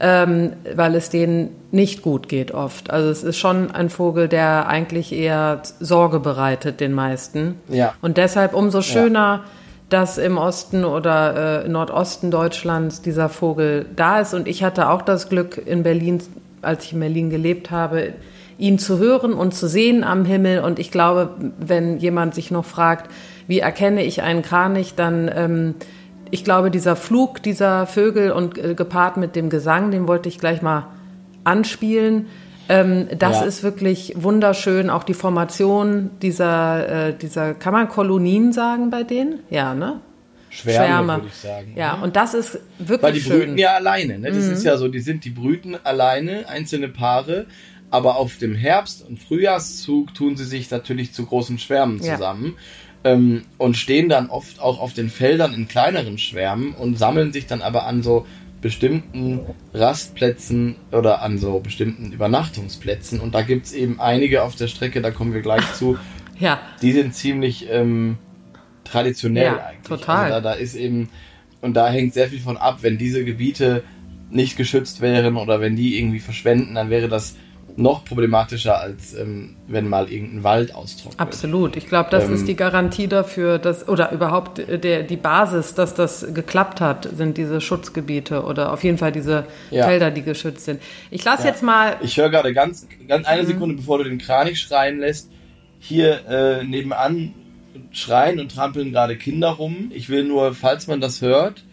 ähm, weil es denen nicht gut geht oft. Also es ist schon ein Vogel, der eigentlich eher Sorge bereitet den meisten. Ja. Und deshalb umso schöner, dass im Osten oder äh, Nordosten Deutschlands dieser Vogel da ist. Und ich hatte auch das Glück in Berlin, als ich in Berlin gelebt habe, ihn zu hören und zu sehen am Himmel. Und ich glaube, wenn jemand sich noch fragt, wie erkenne ich einen Kranich, dann ähm, ich glaube, dieser Flug dieser Vögel und äh, gepaart mit dem Gesang, den wollte ich gleich mal anspielen. Ähm, das Ja. ist wirklich wunderschön. Auch die Formation dieser, äh, dieser, kann man Kolonien sagen bei denen? Ja, ne? Schwärme, würde ich sagen. Ja, und das ist wirklich Weil die schön. Mhm. brüten ja alleine. Ne? Das ist ja so, die sind, die brüten alleine, einzelne Paare, aber auf dem Herbst- und Frühjahrszug tun sie sich natürlich zu großen Schwärmen Ja. zusammen. Ähm, und stehen dann oft auch auf den Feldern in kleineren Schwärmen und sammeln sich dann aber an so bestimmten Rastplätzen oder an so bestimmten Übernachtungsplätzen. Und da gibt's eben einige auf der Strecke, da kommen wir gleich zu, Ja, die sind ziemlich ähm, traditionell Ja, eigentlich. total. Also da, da ist eben, und da hängt sehr viel von ab, wenn diese Gebiete nicht geschützt wären oder wenn die irgendwie verschwenden, dann wäre das noch problematischer, als ähm, wenn mal irgendein Wald austrocknet. absolut. Ich glaube, das Ähm, ist die Garantie dafür, dass, oder überhaupt äh, der, die Basis, dass das geklappt hat, sind diese Schutzgebiete oder auf jeden Fall diese Ja. Felder, die geschützt sind. Ich lasse Ja. jetzt mal Ich höre gerade ganz, ganz eine Mhm. Sekunde, bevor du den Kranich schreien lässt, hier äh, nebenan schreien und trampeln gerade Kinder rum. Ich will nur, falls man das hört,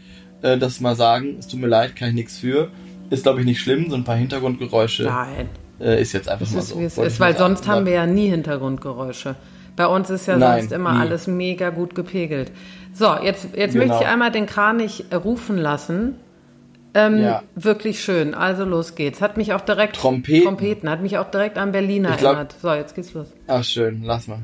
äh, das mal sagen, es tut mir leid, kann ich nichts für. Ist, glaube ich, nicht schlimm, so ein paar Hintergrundgeräusche. Nein. Äh, ist jetzt einfach Es mal ist, so. ist, mal weil sonst sagen. haben wir ja nie Hintergrundgeräusche. Bei uns ist ja Nein, sonst immer nie. alles mega gut gepegelt. So, jetzt, jetzt Genau. möchte ich einmal den Kranich rufen lassen. Ähm, Ja. Wirklich schön. Also los geht's. Hat mich auch direkt Trompeten. Trompeten hat mich auch direkt an Berlin Ich glaub- erinnert. So, jetzt geht's los. Ach, schön, lass mal.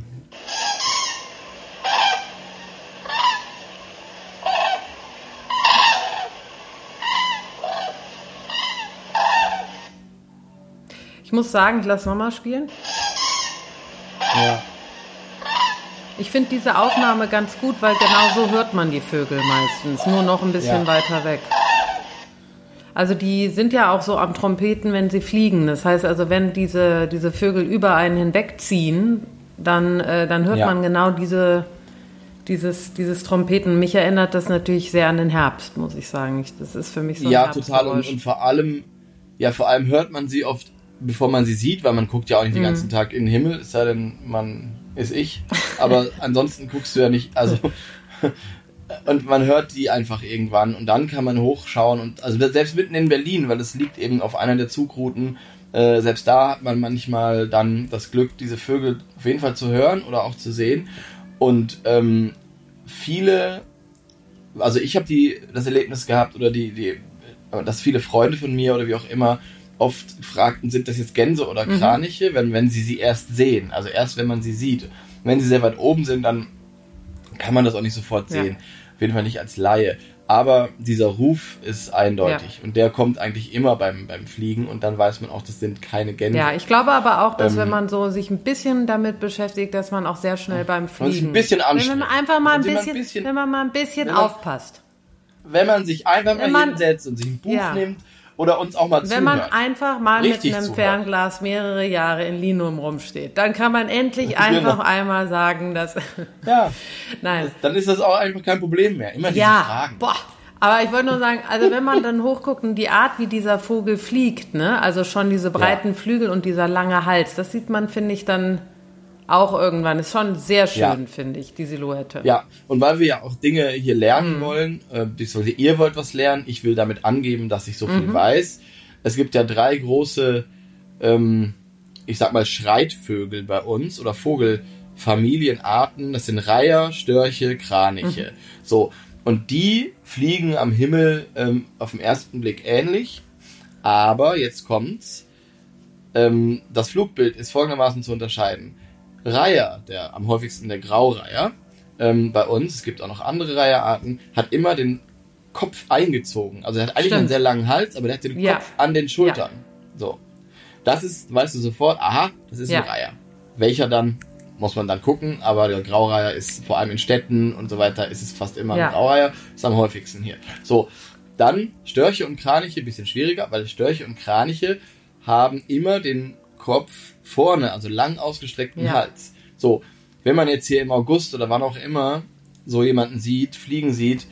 Ich muss sagen, ich lasse nochmal spielen. Ja. Ich finde diese Aufnahme ganz gut, weil genau so hört man die Vögel meistens, nur noch ein bisschen Ja. weiter weg. Also die sind ja auch so am Trompeten, wenn sie fliegen. Das heißt also, wenn diese, diese Vögel über einen hinwegziehen, dann, äh, dann hört Ja. man genau diese, dieses, dieses Trompeten. Mich erinnert das natürlich sehr an den Herbst, muss ich sagen. Ich, das ist für mich so ein ja, total. Und, und vor allem, ja, vor allem hört man sie oft, bevor man sie sieht, weil man guckt ja auch nicht den Mhm. ganzen Tag in den Himmel, es sei denn, man ist ich. Aber ansonsten guckst du ja nicht, also. Und man hört die einfach irgendwann und dann kann man hochschauen und also selbst mitten in Berlin, weil es liegt eben auf einer der Zugrouten, äh, selbst da hat man manchmal dann das Glück, diese Vögel auf jeden Fall zu hören oder auch zu sehen. Und ähm, viele also ich habe die das Erlebnis gehabt oder die die dass viele Freunde von mir oder wie auch immer oft fragten, sind das jetzt Gänse oder Kraniche, wenn wenn sie sie erst sehen, also erst wenn man sie sieht. Wenn sie sehr weit oben sind, dann kann man das auch nicht sofort Ja. sehen. Auf jeden Fall nicht als Laie. Aber dieser Ruf ist eindeutig und der kommt eigentlich immer beim, beim Fliegen und dann weiß man auch, das sind keine Gänse. Ja, ich glaube aber auch, dass Ähm, wenn man so sich ein bisschen damit beschäftigt, dass man auch sehr schnell beim man sich Fliegen. ein bisschen wenn anstrengt. man einfach mal ein Wenn bisschen, ein bisschen- wenn man mal ein bisschen wenn man- aufpasst. Wenn man sich einfach mal Wenn man- hinsetzt und sich ein Buch Ja. nimmt oder uns auch mal Wenn man zuhört. einfach mal Richtig mit einem zuhört. Fernglas mehrere Jahre in Linum rumsteht, dann kann man endlich einfach Genau. einmal sagen, dass. Ja, Nein. dann ist das auch einfach kein Problem mehr. Immer diese Ja, Fragen. boah. Aber ich wollte nur sagen, also wenn man dann hochguckt und die Art, wie dieser Vogel fliegt, ne, also schon diese breiten Flügel und dieser lange Hals, das sieht man, finde ich, dann auch irgendwann. Ist schon sehr schön, Ja. finde ich, die Silhouette. Ja, und weil wir ja auch Dinge hier lernen wollen, äh, beziehungsweise ihr wollt was lernen, ich will damit angeben, dass ich so viel weiß. Es gibt ja drei große ähm, ich sag mal, Schreitvögel bei uns oder Vogelfamilienarten. Das sind Reiher, Störche, Kraniche. So. Und die fliegen am Himmel ähm, auf den ersten Blick ähnlich. Aber jetzt kommt's. Ähm, das Flugbild ist folgendermaßen zu unterscheiden. Reiher, der am häufigsten der Graureiher, ähm, bei uns, es gibt auch noch andere Reiherarten, hat immer den Kopf eingezogen. Also er hat eigentlich Stimmt. einen sehr langen Hals, aber der hat den Ja. Kopf an den Schultern. So. Das ist, weißt du sofort, aha, das ist Ja. ein Reiher. Welcher dann, muss man dann gucken, aber der Graureiher ist vor allem in Städten und so weiter, ist es fast immer Ja. ein Graureiher, ist am häufigsten hier. So, dann Störche und Kraniche, bisschen schwieriger, weil Störche und Kraniche haben immer den Kopf vorne, also lang ausgestreckten Ja. Hals. So, wenn man jetzt hier im August oder wann auch immer so jemanden sieht, fliegen sieht,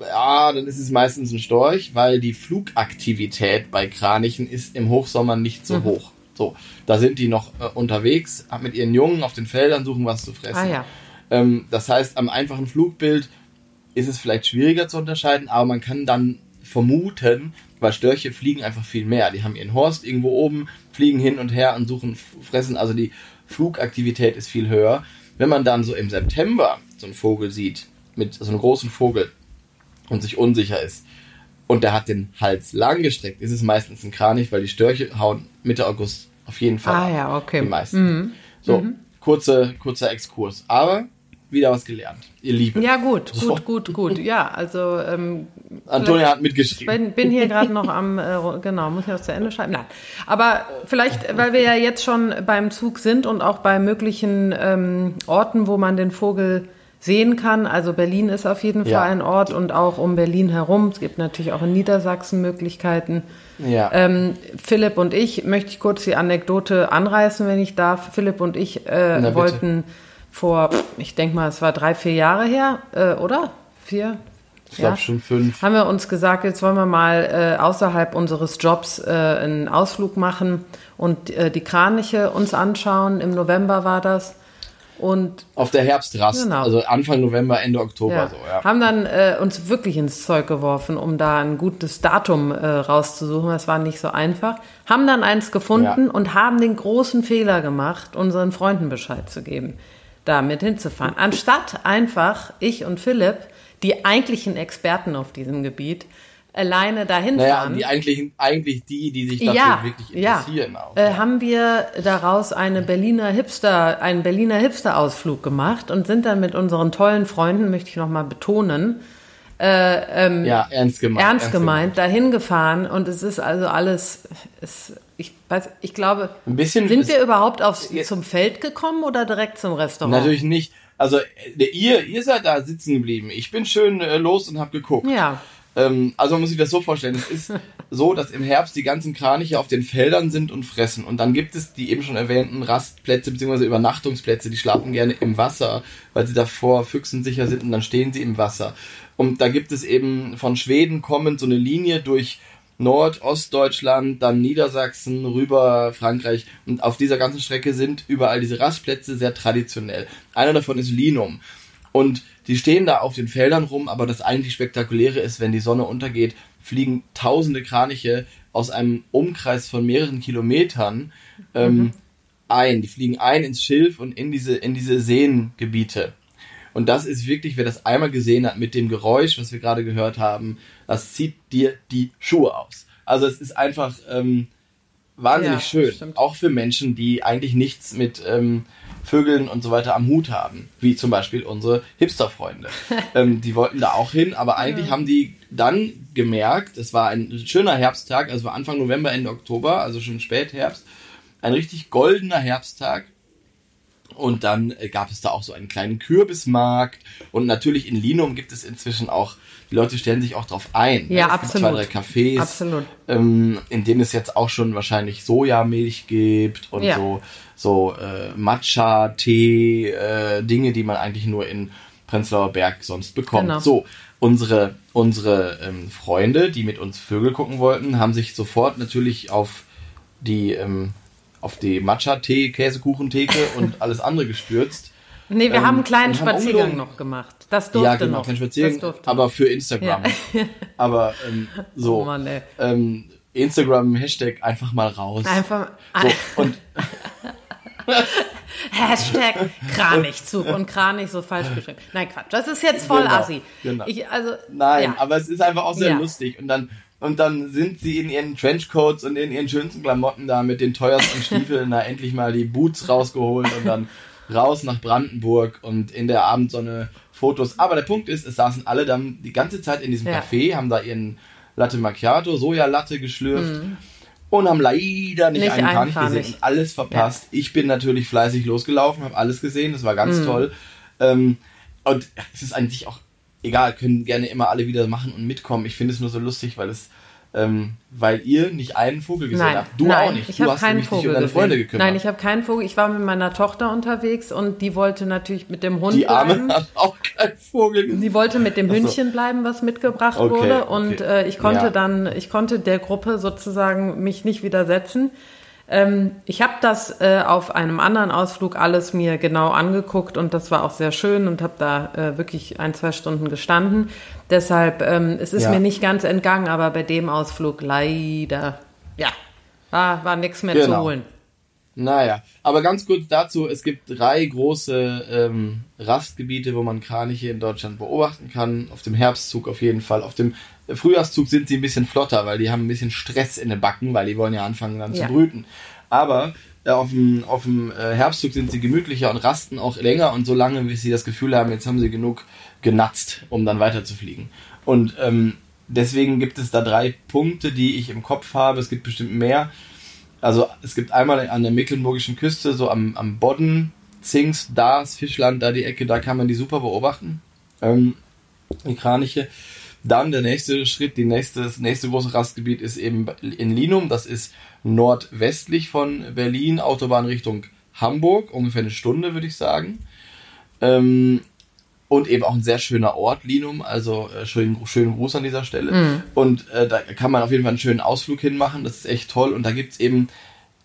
ja, dann ist es meistens ein Storch, weil die Flugaktivität bei Kranichen ist im Hochsommer nicht so Mhm. hoch. So, da sind die noch äh, unterwegs, mit ihren Jungen auf den Feldern, suchen was zu fressen. Ah ja. Ähm, das heißt, am einfachen Flugbild ist es vielleicht schwieriger zu unterscheiden, aber man kann dann vermuten, weil Störche fliegen einfach viel mehr. Die haben ihren Horst irgendwo oben, fliegen hin und her und suchen, fressen. Also die Flugaktivität ist viel höher. Wenn man dann so im September so einen Vogel sieht, mit so einem großen Vogel und sich unsicher ist und der hat den Hals lang gestreckt, ist es meistens ein Kranich, weil die Störche hauen Mitte August auf jeden Fall Ah ja, okay. Die meisten. So, kurze, kurzer Exkurs. Aber wieder was gelernt. Ihr Lieben. Ja, gut, So. gut, gut, gut. Ja, also ähm, Antonia hat mitgeschrieben. bin, bin hier gerade noch am, äh, genau, muss ich das zu Ende schreiben? Nein. Aber vielleicht, weil wir ja jetzt schon beim Zug sind und auch bei möglichen ähm, Orten, wo man den Vogel sehen kann. Also Berlin ist auf jeden Fall Ja. ein Ort und auch um Berlin herum. Es gibt natürlich auch in Niedersachsen Möglichkeiten. Ja. Ähm, Philipp und ich, möchte ich kurz die Anekdote anreißen, wenn ich darf. Philipp und ich äh, bitte. wollten vor, ich denke mal, es war drei, vier Jahre her, äh, oder? Vier? ich glaube schon fünf. haben wir uns gesagt, jetzt wollen wir mal äh, außerhalb unseres Jobs äh, einen Ausflug machen und äh, die Kraniche uns anschauen. Im November war das. Und Auf der Herbstrast. Genau. Also Anfang November, Ende Oktober ja, so, ja. haben dann äh, uns wirklich ins Zeug geworfen, um da ein gutes Datum äh, rauszusuchen. Das war nicht so einfach. Haben dann eins gefunden Ja. und haben den großen Fehler gemacht, unseren Freunden Bescheid zu geben, da mit hinzufahren. Anstatt einfach ich und Philipp, die eigentlichen Experten auf diesem Gebiet, alleine dahin Naja, fahren. die eigentlich, eigentlich die, die sich dafür ja, wirklich ja. interessieren auch. Äh, haben wir daraus eine Berliner Hipster, einen Berliner Hipster-Ausflug gemacht und sind dann mit unseren tollen Freunden, möchte ich nochmal betonen, ja, ernst gemeint. ernst gemeint, dahin gefahren und es ist also alles, es, ich weiß, ich glaube, Ein bisschen sind wir überhaupt aufs, zum Feld gekommen oder direkt zum Restaurant? Natürlich nicht. Also äh, ihr, ihr seid da sitzen geblieben. Ich bin schön äh, los und hab geguckt. Ja, Ähm, also man muss sich das so vorstellen. Es ist so, dass im Herbst die ganzen Kraniche auf den Feldern sind und fressen. Und dann gibt es die eben schon erwähnten Rastplätze bzw. Übernachtungsplätze. Die schlafen gerne im Wasser, weil sie davor füchsensicher sind und dann stehen sie im Wasser. Und da gibt es eben von Schweden kommend so eine Linie durch Nord-, Ostdeutschland, dann Niedersachsen, rüber Frankreich. Und auf dieser ganzen Strecke sind überall diese Rastplätze sehr traditionell. Einer davon ist Linum. Und die stehen da auf den Feldern rum, aber das eigentlich Spektakuläre ist, wenn die Sonne untergeht, fliegen tausende Kraniche aus einem Umkreis von mehreren Kilometern ähm, ein. Die fliegen ein ins Schilf und in diese, in diese Seengebiete. Und das ist wirklich, wer das einmal gesehen hat mit dem Geräusch, was wir gerade gehört haben, das zieht dir die Schuhe aus. Also es ist einfach ähm, wahnsinnig Ja, schön. stimmt. Auch für Menschen, die eigentlich nichts mit ähm, Vögeln und so weiter am Hut haben. Wie zum Beispiel unsere Hipster-Freunde. ähm, die wollten da auch hin, aber eigentlich haben die dann gemerkt, es war ein schöner Herbsttag, also war Anfang November, Ende Oktober, also schon Spätherbst, ein richtig goldener Herbsttag. Und dann äh, gab es da auch so einen kleinen Kürbismarkt. Und natürlich in Linum gibt es inzwischen auch, die Leute stellen sich auch drauf ein. Ja, es absolut. Gibt zwei, drei Cafés, Absolut. Ähm, in denen es jetzt auch schon wahrscheinlich Sojamilch gibt und Ja. so, so äh, Matcha, Tee, äh, Dinge, die man eigentlich nur in Prenzlauer Berg sonst bekommt. Genau. So, unsere, unsere ähm, Freunde, die mit uns Vögel gucken wollten, haben sich sofort natürlich auf die ähm, auf die Matcha-Tee, Käsekuchentheke und alles andere gestürzt. nee, wir ähm, haben einen kleinen Spaziergang noch gemacht. Das durfte ja, genau, noch. kein Spaziergang, Das durfte. aber für Instagram. Ja. Aber ähm, so. Oh Mann, ähm, Instagram Hashtag einfach mal raus. Einfach. So, und Hashtag Kranichzug und Kranich so falsch geschrieben. Nein, Quatsch. Das ist jetzt voll Genau, assi. genau. Ich, also, Nein, ja. aber es ist einfach auch sehr Ja. lustig. Und dann, und dann sind sie in ihren Trenchcoats und in ihren schönsten Klamotten da mit den teuersten Stiefeln da endlich mal die Boots rausgeholt und dann raus nach Brandenburg und in der Abendsonne Fotos. Aber der Punkt ist, es saßen alle dann die ganze Zeit in diesem Ja. Café, haben da ihren Latte Macchiato, Sojalatte geschlürft. Und haben leider nicht, Mhm. Nicht einen Kranich gesehen und alles verpasst. Ich bin natürlich fleißig losgelaufen, habe alles gesehen, das war ganz toll. Ähm, und es ist eigentlich auch egal, können gerne immer alle wieder machen und mitkommen. Ich finde es nur so lustig, weil es, ähm, weil ihr nicht einen Vogel gesehen Nein, habt. Du nein, auch nicht. Ich du hast keinen nämlich dich Vogel um deine gesehen. Freunde gekümmert. Nein, ich habe keinen Vogel. Ich war mit meiner Tochter unterwegs und die wollte natürlich mit dem Hund Die Arme bleiben. hat auch keinen Vogel gesehen. Die wollte mit dem so. Hündchen bleiben, was mitgebracht Okay, wurde. okay. Und äh, ich konnte Ja. dann, ich konnte der Gruppe sozusagen mich nicht widersetzen. Ähm, ich habe das äh, auf einem anderen Ausflug alles mir genau angeguckt und das war auch sehr schön und habe da äh, wirklich ein, zwei Stunden gestanden. Deshalb, ähm, es ist Ja. mir nicht ganz entgangen, aber bei dem Ausflug leider, ja, war, war nichts mehr zu Genau. holen. Naja, aber ganz kurz dazu, es gibt drei große ähm, Rastgebiete, wo man Kraniche in Deutschland beobachten kann. Auf dem Herbstzug auf jeden Fall. Auf dem Frühjahrszug sind sie ein bisschen flotter, weil die haben ein bisschen Stress in den Backen, weil die wollen ja anfangen dann Ja. zu brüten. Aber äh, auf dem, auf dem äh, Herbstzug sind sie gemütlicher und rasten auch länger und so lange, bis sie das Gefühl haben, jetzt haben sie genug genatzt, um dann weiterzufliegen. Und ähm, deswegen gibt es da drei Punkte, die ich im Kopf habe. Es gibt bestimmt mehr. Also es gibt einmal an der mecklenburgischen Küste, so am, am Bodden, Zingst, Dars, Fischland, da die Ecke, da kann man die super beobachten. Ähm, die Kraniche. Dann der nächste Schritt, die nächste, das nächste große Rastgebiet ist eben in Linum. Das ist nordwestlich von Berlin, Autobahn Richtung Hamburg, ungefähr eine Stunde, würde ich sagen. Ähm, und eben auch ein sehr schöner Ort, Linum. Also äh, schönen, schönen Gruß an dieser Stelle. Und äh, da kann man auf jeden Fall einen schönen Ausflug hinmachen. Das ist echt toll. Und da gibt's eben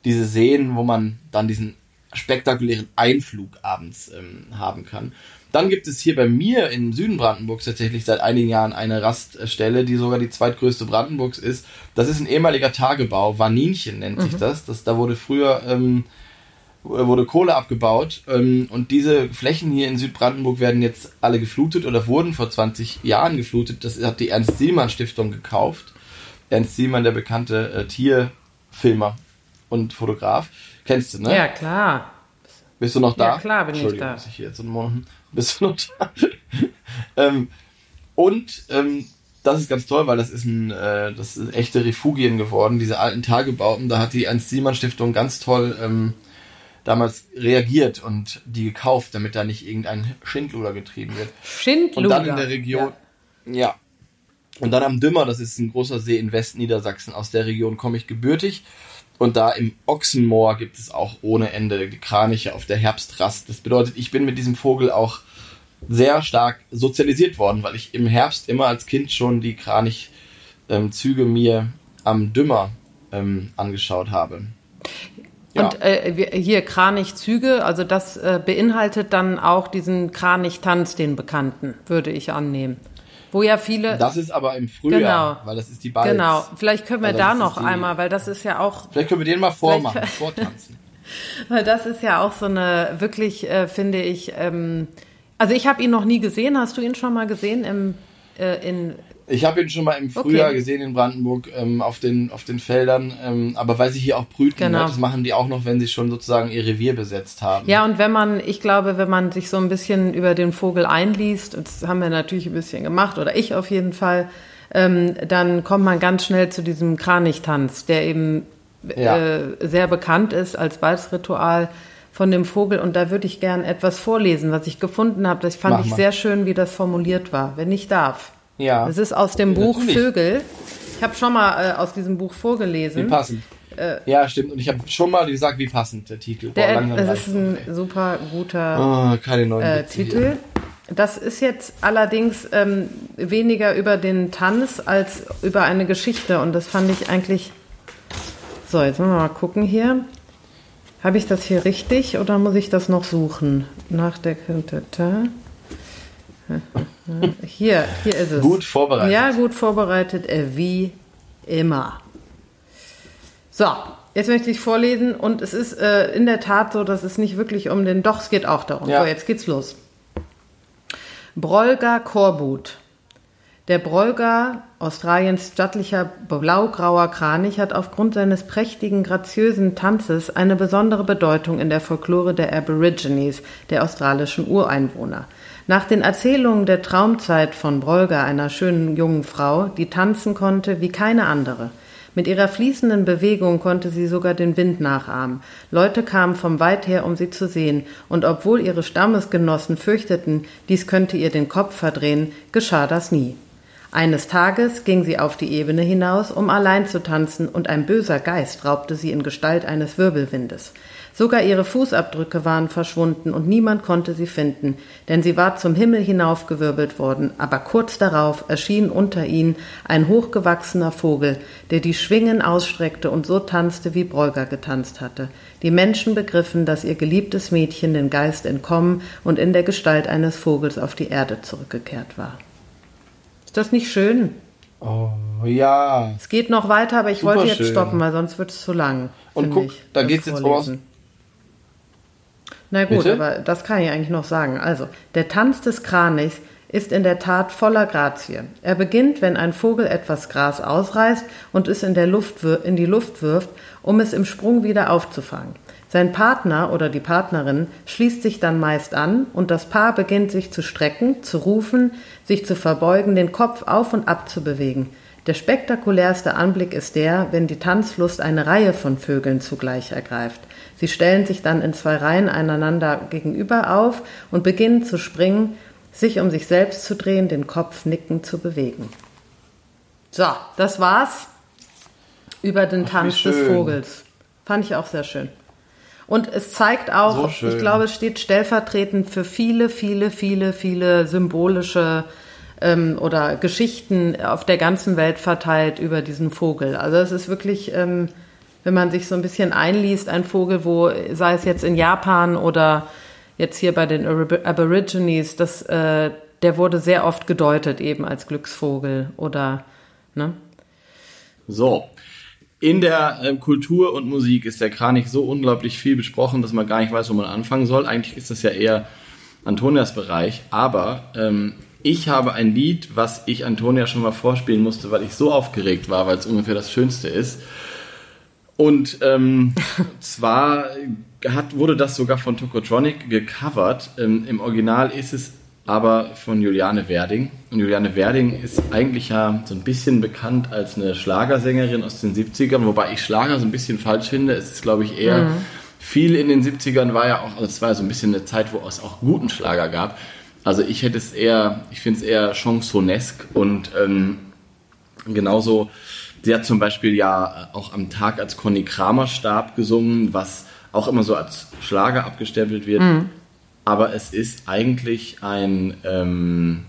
diese Seen, wo man dann diesen spektakulären Einflug abends ähm, haben kann. Dann gibt es hier bei mir im Süden Brandenburgs tatsächlich seit einigen Jahren eine Raststelle, die sogar die zweitgrößte Brandenburgs ist. Das ist ein ehemaliger Tagebau, Vaninchen nennt sich das. das. Da wurde früher ähm, wurde Kohle abgebaut ähm, und diese Flächen hier in Südbrandenburg werden jetzt alle geflutet oder wurden vor 20 Jahren geflutet. Das hat die Ernst-Sielmann-Stiftung gekauft. Ernst Sielmann, der bekannte äh, Tierfilmer und Fotograf. Kennst du, ne? Ja, klar. Bist du noch da? Ja, klar bin ich da. dass ich hier jetzt einen Da? ähm, und ähm, das ist ganz toll, weil das ist ein, äh, das sind echte Refugien geworden, diese alten Tagebauten. Da hat die Ernst-Sielmann-Stiftung ganz toll ähm, damals reagiert und die gekauft, damit da nicht irgendein Schindluder getrieben wird. Schindluder. Und dann in der Region, ja. Und dann am Dümmer, das ist ein großer See in Westniedersachsen. Aus der Region komme ich gebürtig. Und da im Ochsenmoor gibt es auch ohne Ende Kraniche auf der Herbstrast. Das bedeutet, ich bin mit diesem Vogel auch sehr stark sozialisiert worden, weil ich im Herbst immer als Kind schon die Kranichzüge mir am Dümmer ähm, angeschaut habe. Ja. Und äh, hier Kranichzüge, also das äh, beinhaltet dann auch diesen Kranichtanz, den bekannten, würde ich annehmen. Wo ja viele. Das ist aber im Frühjahr, Genau. weil das ist die Balz. genau, vielleicht können wir Also da noch die- einmal, weil das ist ja auch, Vielleicht können wir den mal vormachen, vortanzen. weil das ist ja auch so eine wirklich, äh, finde ich. Ähm, also ich habe ihn noch nie gesehen. Hast du ihn schon mal gesehen im äh, in Ich habe ihn schon mal im Frühjahr Okay. gesehen in Brandenburg ähm, auf, den, auf den Feldern, ähm, aber weil sie hier auch brüten, Genau. ne? das machen die auch noch, wenn sie schon sozusagen ihr Revier besetzt haben. Ja, und wenn man, ich glaube, wenn man sich so ein bisschen über den Vogel einliest, das haben wir natürlich ein bisschen gemacht, oder ich auf jeden Fall, ähm, dann kommt man ganz schnell zu diesem Kranichtanz, der eben Ja. äh, sehr bekannt ist als Balzritual von dem Vogel. Und da würde ich gern etwas vorlesen, was ich gefunden habe. Das fand Mach ich mal. sehr schön, wie das formuliert war, wenn ich darf. Ja. Das ist aus dem Ja, Buch natürlich. Vögel. Ich habe schon mal äh, aus diesem Buch Wie vorgelesen. passend. ja, stimmt. Und ich habe schon mal gesagt, wie passend der Titel. Boah, Äh, Der, langsam das ist ein auch, super guter. Oh, äh, Witze hier. Titel. Das ist jetzt allerdings ähm, weniger über den Tanz als über eine Geschichte und das fand ich eigentlich. So, jetzt müssen wir mal gucken hier. Habe ich das hier richtig oder muss ich das noch suchen? Nach der Hier, hier ist es. Gut vorbereitet. Ja, gut vorbereitet, äh, wie immer. So, jetzt möchte ich vorlesen und es ist äh, in der Tat so, dass es nicht wirklich um den, doch, es geht auch darum. Ja. So, jetzt geht's los. Brolga Korbut. Der Brolga, Australiens stattlicher blaugrauer Kranich, hat aufgrund seines prächtigen, graziösen Tanzes eine besondere Bedeutung in der Folklore der Aborigines, der australischen Ureinwohner. Nach den Erzählungen der Traumzeit von Brolga, einer schönen jungen Frau, die tanzen konnte wie keine andere. Mit ihrer fließenden Bewegung konnte sie sogar den Wind nachahmen. Leute kamen vom weit her, um sie zu sehen, und obwohl ihre Stammesgenossen fürchteten, dies könnte ihr den Kopf verdrehen, geschah das nie. Eines Tages ging sie auf die Ebene hinaus, um allein zu tanzen, und ein böser Geist raubte sie in Gestalt eines Wirbelwindes. Sogar ihre Fußabdrücke waren verschwunden und niemand konnte sie finden, denn sie war zum Himmel hinaufgewirbelt worden, aber kurz darauf erschien unter ihnen ein hochgewachsener Vogel, der die Schwingen ausstreckte und so tanzte, wie Breuger getanzt hatte. Die Menschen begriffen, dass ihr geliebtes Mädchen den Geist entkommen und in der Gestalt eines Vogels auf die Erde zurückgekehrt war. Ist das nicht schön? Oh, ja. Es geht noch weiter, aber ich Super wollte jetzt schön. stoppen, weil sonst wird es zu lang. Und guck, ich, da geht's jetzt Vorlesen. Na gut, Bitte? aber das kann ich eigentlich noch sagen. Also, der Tanz des Kranichs ist in der Tat voller Grazie. Er beginnt, wenn ein Vogel etwas Gras ausreißt und es in, der Luft in die Luft wirft, um es im Sprung wieder aufzufangen. Sein Partner oder die Partnerin schließt sich dann meist an und das Paar beginnt sich zu strecken, zu rufen, sich zu verbeugen, den Kopf auf und ab zu bewegen. Der spektakulärste Anblick ist der, wenn die Tanzlust eine Reihe von Vögeln zugleich ergreift. Sie stellen sich dann in zwei Reihen einander gegenüber auf und beginnen zu springen, sich um sich selbst zu drehen, den Kopf nickend zu bewegen. So, das war's über den Tanz des. Vogels. Fand ich auch sehr schön. Und es zeigt auch, So ich glaube, es steht stellvertretend für viele, viele, viele, viele symbolische ähm, oder Geschichten auf der ganzen Welt verteilt über diesen Vogel. Also es ist wirklich, ähm, wenn man sich so ein bisschen einliest, ein Vogel, wo, sei es jetzt in Japan oder jetzt hier bei den Ab- Aborigines, das, äh, der wurde sehr oft gedeutet eben als Glücksvogel oder, ne? So. In der ähm, Kultur und Musik ist der Kranich so unglaublich viel besprochen, dass man gar nicht weiß, wo man anfangen soll. Eigentlich ist das ja eher Antonias Bereich. Aber ähm, ich habe ein Lied, was ich Antonia schon mal vorspielen musste, weil ich so aufgeregt war, weil es ungefähr das Schönste ist. Und ähm, zwar hat, wurde das sogar von Tokotronic gecovert. Ähm, Im Original ist es aber von Juliane Werding. Und Juliane Werding ist eigentlich ja so ein bisschen bekannt als eine Schlagersängerin aus den 70ern, wobei ich Schlager so ein bisschen falsch finde. Es ist, glaube ich, eher viel in den 70ern war ja auch, also es war ja so ein bisschen eine Zeit, wo es auch guten Schlager gab. Also ich hätte es eher, ich finde es eher chansonesk und ähm, genauso, sie hat zum Beispiel ja auch am Tag, als Conny Kramer starb, gesungen, was auch immer so als Schlager abgestempelt wird. Aber es ist eigentlich ein, ähm,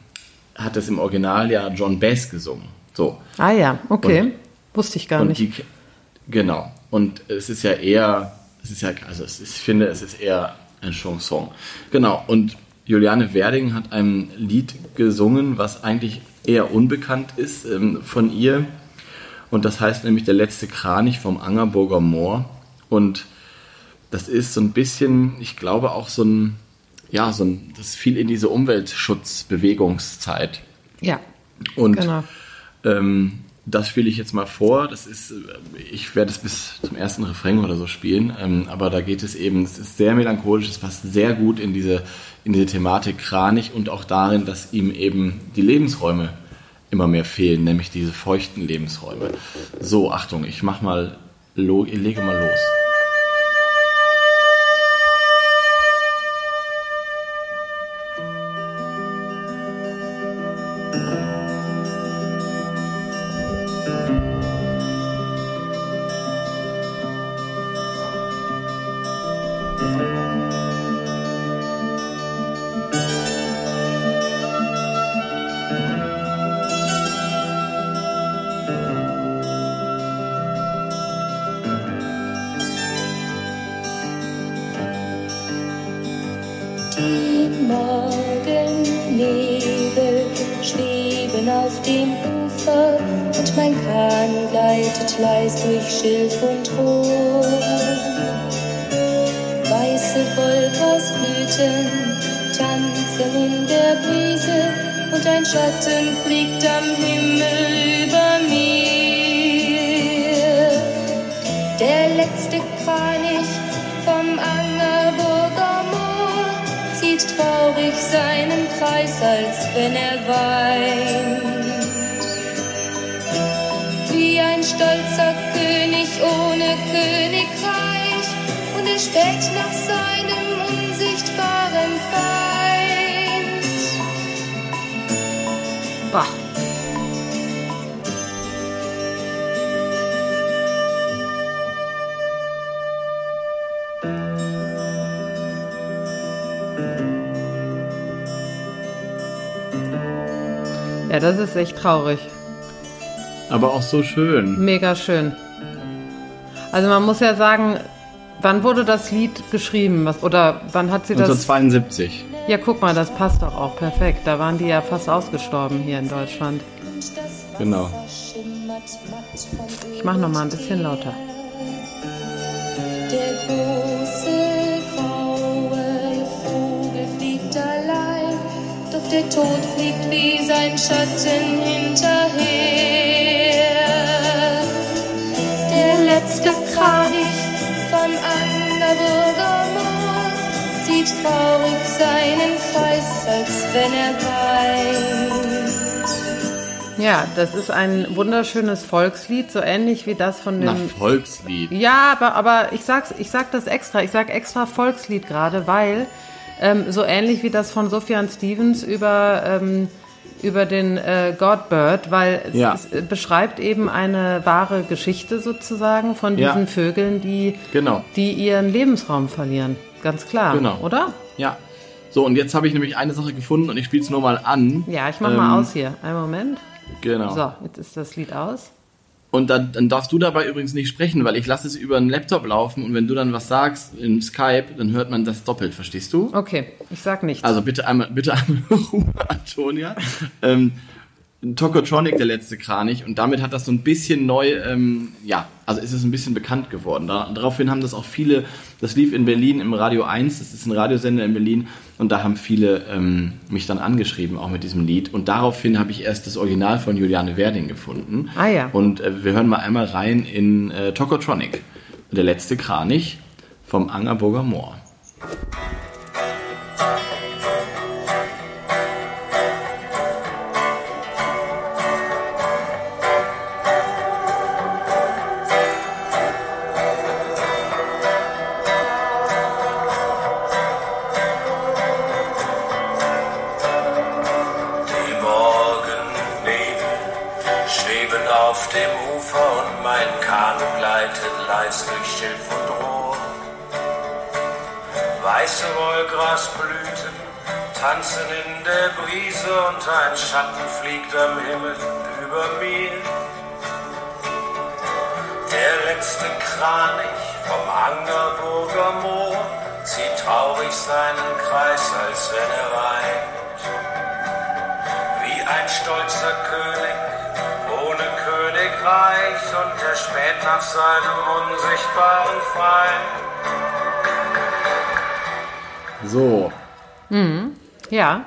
hat es im Original ja John Bass gesungen. So. Ah ja, okay. Und- Wusste ich gar nicht. die, genau. Und es ist ja eher, es ist ja, also ist, ich finde, es ist eher ein Chanson. Genau. Und Juliane Werding hat ein Lied gesungen, was eigentlich eher unbekannt ist ähm, von ihr. Und das heißt nämlich Der letzte Kranich vom Angerburger Moor. Und das ist so ein bisschen, ich glaube auch so ein, ja, so ein, das fiel in diese Umweltschutzbewegungszeit. Ja, Und genau. ähm, das spiele ich jetzt mal vor. Das ist, äh, ich werde es bis zum ersten Refrain oder so spielen, ähm, aber da geht es eben, es ist sehr melancholisch, es passt sehr gut in diese, in diese Thematik Kranich und auch darin, dass ihm eben die Lebensräume immer mehr fehlen, nämlich diese feuchten Lebensräume. So, Achtung, ich mach mal, lege mal los. Durch Schilf und Rohr. Weiße Volkersblüten tanzen in der Brise und ein Schatten fliegt am Himmel über mir. Der letzte Kranich vom Angerburger Moor zieht traurig seinen Kreis, als wenn er weint. Das ist echt traurig. Aber auch so schön. Mega schön. Also man muss ja sagen, wann wurde das Lied geschrieben? Was, oder wann hat sie das? 1972. Ja, guck mal, das passt doch auch perfekt. Da waren die ja fast ausgestorben hier in Deutschland. Genau. Ich mach noch mal ein bisschen lauter. Der große der Tod fliegt wie sein Schatten hinterher. Der letzte Kranich vom Angerburger Moor zieht traurig seinen Kreis, als wenn er weint. Ja, das ist ein wunderschönes Volkslied, so ähnlich wie das von Na, dem. Volkslied. Ja, aber, aber ich sag's, ich sag das extra. Ich sag extra Volkslied gerade, weil ähm, so ähnlich wie das von Sufjan Stevens über ähm, über den äh, Godbird, weil es, Ja. es äh, beschreibt eben eine wahre Geschichte sozusagen von Ja. diesen Vögeln, die Genau. die ihren Lebensraum verlieren. Ganz klar, Genau. oder? Ja. So, und jetzt habe ich nämlich eine Sache gefunden und ich spiele es nur mal an. Ja, ich mach Ähm, mal aus hier. Einen Moment. Genau. So, jetzt ist das Lied aus. Und dann, dann darfst du dabei übrigens nicht sprechen, weil ich lasse es über einen Laptop laufen und wenn du dann was sagst in Skype, dann hört man das doppelt, verstehst du? Okay, ich sag nichts. Also bitte einmal, bitte einmal Ruhe, Antonia. Ähm, Tokotronic, der letzte Kranich, und damit hat das so ein bisschen neu, ähm, ja, also ist es ein bisschen bekannt geworden. Da, daraufhin haben das auch viele, das lief in Berlin im Radio 1, das ist ein Radiosender in Berlin, und da haben viele ähm, mich dann angeschrieben, auch mit diesem Lied. Und daraufhin habe ich erst das Original von Juliane Werding gefunden. Ah ja. Und äh, wir hören mal einmal rein in äh, Tokotronic, der letzte Kranich vom Angerburger Moor. Die Schilf und Rohr. Weiße Wollgrasblüten tanzen in der Brise und ein Schatten fliegt am Himmel über mir. Der letzte Kranich vom Angerburger Moor zieht traurig seinen Kreis, als wenn er weint. Wie ein stolzer König Königreich und er späht nach seinem unsichtbaren Feind. So, Ja.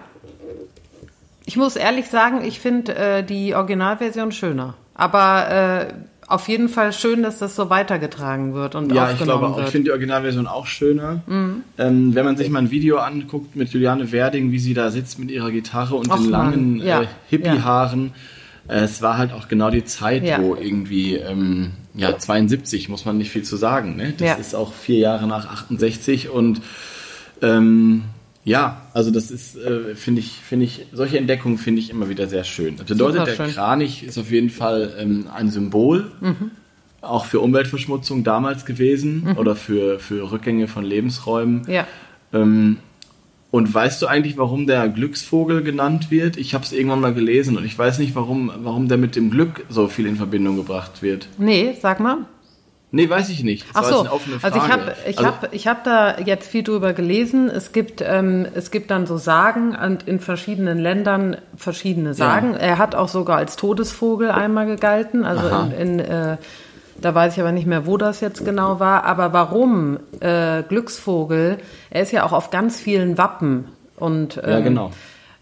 Ich muss ehrlich sagen, ich finde äh, die Originalversion schöner. Aber äh, auf jeden Fall schön, dass das so weitergetragen wird und Ja, ich aufgenommen glaube auch. Ich finde die Originalversion auch schöner. Ähm, wenn man sich mal ein Video anguckt mit Juliane Werding, wie sie da sitzt mit ihrer Gitarre und Och, den langen ja, äh, Hippie-Haaren. Äh, es war halt auch genau die Zeit, Ja. wo irgendwie, ähm, ja, 72, muss man nicht viel zu sagen. Ne? Das Ja. ist auch vier Jahre nach 68 und ähm, ja, also das ist, äh, finde ich, finde ich, solche Entdeckungen finde ich immer wieder sehr schön. Das bedeutet, der Superschön. Kranich ist auf jeden Fall ähm, ein Symbol, auch für Umweltverschmutzung damals gewesen oder für, für Rückgänge von Lebensräumen. ja. Ähm, und weißt du eigentlich, warum der Glücksvogel genannt wird? Ich habe es irgendwann mal gelesen und ich weiß nicht, warum, warum der mit dem Glück so viel in Verbindung gebracht wird. Nee, sag mal. Nee, weiß ich nicht. Das Ach war so, jetzt eine offene also ich habe ich Also- hab, ich hab da jetzt viel drüber gelesen. Es gibt, ähm, es gibt dann so Sagen und in verschiedenen Ländern verschiedene Sagen. Er hat auch sogar als Todesvogel einmal gegalten. Also Aha. in, in äh, da weiß ich aber nicht mehr, wo das jetzt genau war. Aber warum äh, Glücksvogel? Er ist ja auch auf ganz vielen Wappen und ähm, Ja, genau.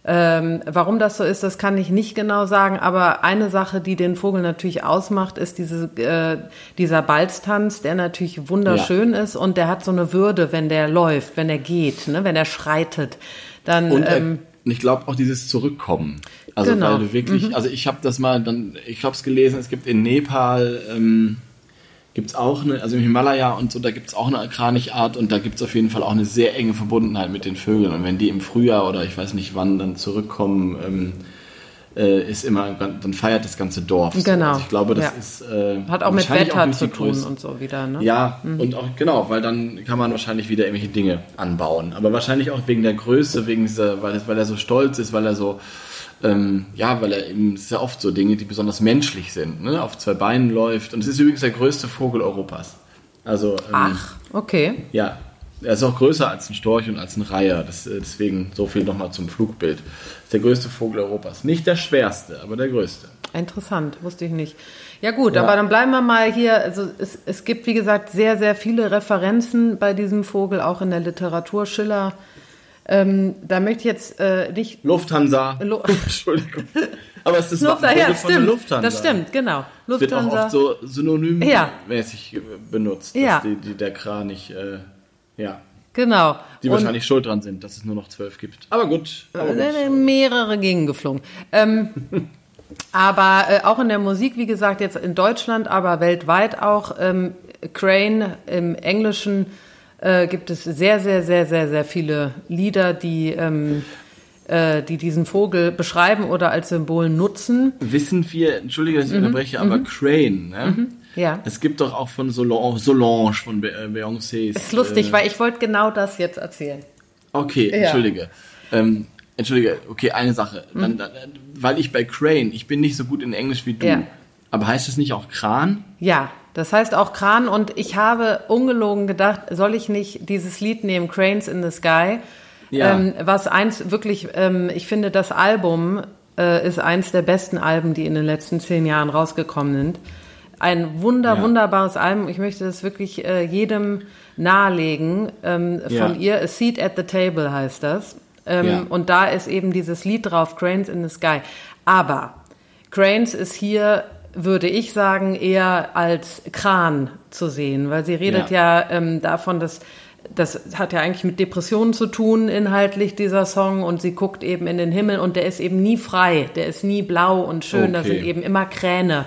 ähm, warum das so ist, das kann ich nicht genau sagen, aber eine Sache, die den Vogel natürlich ausmacht, ist diese, äh, dieser Balztanz, der natürlich wunderschön ist und der hat so eine Würde, wenn der läuft, wenn er geht, ne, wenn er schreitet. Dann, Und, äh, ähm, ich glaube auch dieses Zurückkommen. Also Genau. weil du wirklich, also ich habe das mal dann, ich habe es gelesen, es gibt in Nepal, ähm, gibt es auch eine, also im Himalaya und so, da gibt es auch eine Kranichart und da gibt es auf jeden Fall auch eine sehr enge Verbundenheit mit den Vögeln. Und wenn die im Frühjahr oder ich weiß nicht wann dann zurückkommen, ähm, äh, ist immer, dann feiert das ganze Dorf. so. Genau. Also ich glaube, das Ja. ist äh, hat auch mit Wetter durch zu tun Größe. und so wieder, ne? Ja, und auch genau, weil dann kann man wahrscheinlich wieder irgendwelche Dinge anbauen. Aber wahrscheinlich auch wegen der Größe, wegen dieser, weil, weil er so stolz ist, weil er so, ähm, ja, weil er eben, es ist ja oft so Dinge, die besonders menschlich sind, ne? auf zwei Beinen läuft. Und es ist übrigens der größte Vogel Europas. Also, ähm, Ach, okay. ja, er ist auch größer als ein Storch und als ein Reiher. Das, äh, deswegen so viel nochmal zum Flugbild. Ist der größte Vogel Europas. Nicht der schwerste, aber der größte. Interessant, wusste ich nicht. Ja gut, Ja. aber dann bleiben wir mal hier. Also es, es gibt, wie gesagt, sehr, sehr viele Referenzen bei diesem Vogel, auch in der Literatur. Schiller. Ähm, da möchte ich jetzt äh, nicht Lufthansa. Lo- Entschuldigung. Aber es ist Lufthansa, ja, Wappenvogel von der stimmt. Lufthansa. Das stimmt, genau. wird auch Lufthansa. oft so Ja. synonymmäßig äh, benutzt, dass Ja. die, die, der Kranich, äh, ja, genau. die Und- wahrscheinlich schuld dran sind, dass es nur noch zwölf gibt. Aber gut. Aber gut. Äh, mehrere gegengeflogen. Ähm, aber äh, auch in der Musik, wie gesagt, jetzt in Deutschland, aber weltweit auch. Ähm, Crane im Englischen äh, gibt es sehr, sehr, sehr, sehr, sehr viele Lieder, die, ähm, äh, die diesen Vogel beschreiben oder als Symbol nutzen. Wissen wir, entschuldige, dass ich unterbreche, aber Crane, ne? Mhm. Ja. Es gibt doch auch von Solange, Solange von äh, Beyoncé. Ist lustig, weil ich wollte genau das jetzt erzählen. Okay, Ja. entschuldige. Ähm, entschuldige, okay, eine Sache. Mhm. Dann, dann, weil ich bei Crane, ich bin nicht so gut in Englisch wie du. Ja. Aber heißt das nicht auch Kran? Ja, das heißt auch Kran und ich habe ungelogen gedacht, soll ich nicht dieses Lied nehmen, Cranes in the Sky, Ja. ähm, was eins wirklich, ähm, ich finde, das Album äh, ist eins der besten Alben, die in den letzten zehn Jahren rausgekommen sind. Ein wunder, Ja. wunderbares Album. Ich möchte das wirklich äh, jedem nahelegen. Ähm, Ja. Von ihr, A Seat at the Table heißt das. Ähm. Und da ist eben dieses Lied drauf, Cranes in the Sky. Aber Cranes ist hier, würde ich sagen, eher als Kran zu sehen, weil sie redet ja, ähm, davon, dass das hat ja eigentlich mit Depressionen zu tun, inhaltlich dieser Song, und sie guckt eben in den Himmel und der ist eben nie frei, der ist nie blau und schön, da Okay. sind eben immer Kräne.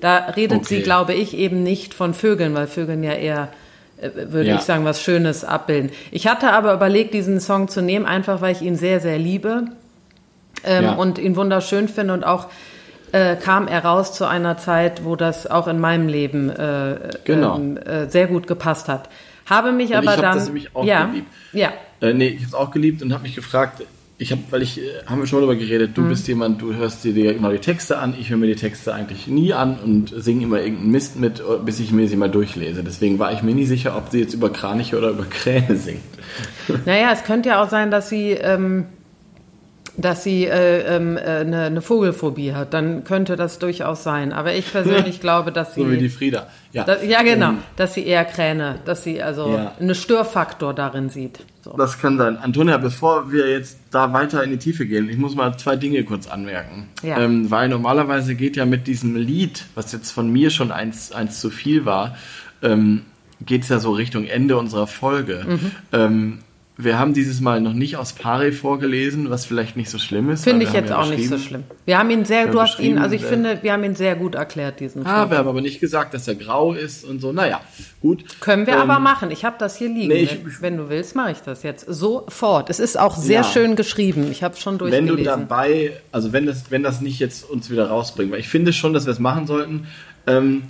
Da redet sie, Okay. glaube ich, eben nicht von Vögeln, weil Vögeln ja eher, äh, würde Ja. ich sagen, was Schönes abbilden. Ich hatte aber überlegt, diesen Song zu nehmen, einfach weil ich ihn sehr, sehr liebe ähm, Ja. und ihn wunderschön finde und auch äh, kam er raus zu einer Zeit, wo das auch in meinem Leben äh, Genau. ähm, äh, sehr gut gepasst hat. Habe mich Und aber ich hab dann das nämlich auch ja, geliebt. ja, Äh, nee, ich habe es auch geliebt und habe mich gefragt, ich habe, weil ich, äh, haben wir schon mal darüber geredet, Mhm. du bist jemand, du hörst dir immer die Texte an, ich höre mir die Texte eigentlich nie an und singe immer irgendeinen Mist mit, bis ich mir sie mal durchlese. Deswegen war ich mir nie sicher, ob sie jetzt über Kraniche oder über Kräne singt. Naja, es könnte ja auch sein, dass sie, ähm, dass sie äh, ähm, äh, eine, eine Vogelphobie hat. Dann könnte das durchaus sein. Aber ich persönlich glaube, dass sie, So wie die Frieda. Ja, da, ja genau, Ähm, dass sie eher Kräne, dass sie also Ja. einen Störfaktor darin sieht. So. das kann sein. Antonia, bevor wir jetzt da weiter in die Tiefe gehen, ich muss mal zwei Dinge kurz anmerken. Ja. Ähm, weil normalerweise geht ja mit diesem Lied, was jetzt von mir schon eins, eins zu viel war, ähm, geht es ja so Richtung Ende unserer Folge. Mhm. Ähm, wir haben dieses Mal noch nicht aus Pare vorgelesen, was vielleicht nicht so schlimm ist. Finde ich jetzt ja auch nicht so schlimm. Wir haben ihn sehr, Wir du hast ihn, also ich finde, wir haben ihn sehr gut erklärt, diesen Ah, Film. wir haben aber nicht gesagt, dass er grau ist und so. Naja, gut. Können wir Ähm, aber machen. Ich habe das hier liegen. nee, ich- wenn du willst, mache ich das jetzt sofort. Es ist auch sehr Ja. schön geschrieben. Ich habe es schon wenn durchgelesen. du dabei, also wenn das, wenn das nicht jetzt uns wieder rausbringt, weil ich finde schon, dass wir es machen sollten. Ähm,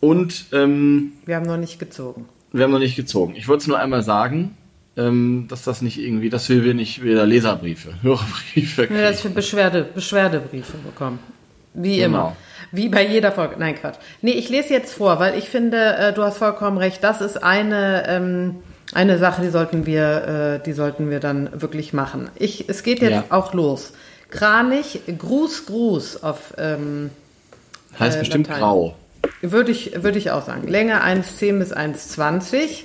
und ähm, wir haben noch nicht gezogen. wir haben noch nicht gezogen. Ich wollte es nur einmal sagen, ähm, dass das nicht irgendwie, dass wir nicht wieder Leserbriefe, Hörerbriefe kriegen. Ja, dass wir Beschwerde, Beschwerdebriefe bekommen. Wie Genau. immer. Wie bei jeder Folge. Nein, Quatsch. Nee, ich lese jetzt vor, weil ich finde, äh, du hast vollkommen recht. Das ist eine, ähm, eine Sache, die sollten wir, äh, die sollten wir dann wirklich machen. Ich, es geht jetzt Ja. auch los. Kranich, Gruß, Gruß auf, ähm, Heißt Äh, bestimmt Latein. grau. würde ich, würde ich auch sagen. Länge 1,10 bis 1,20.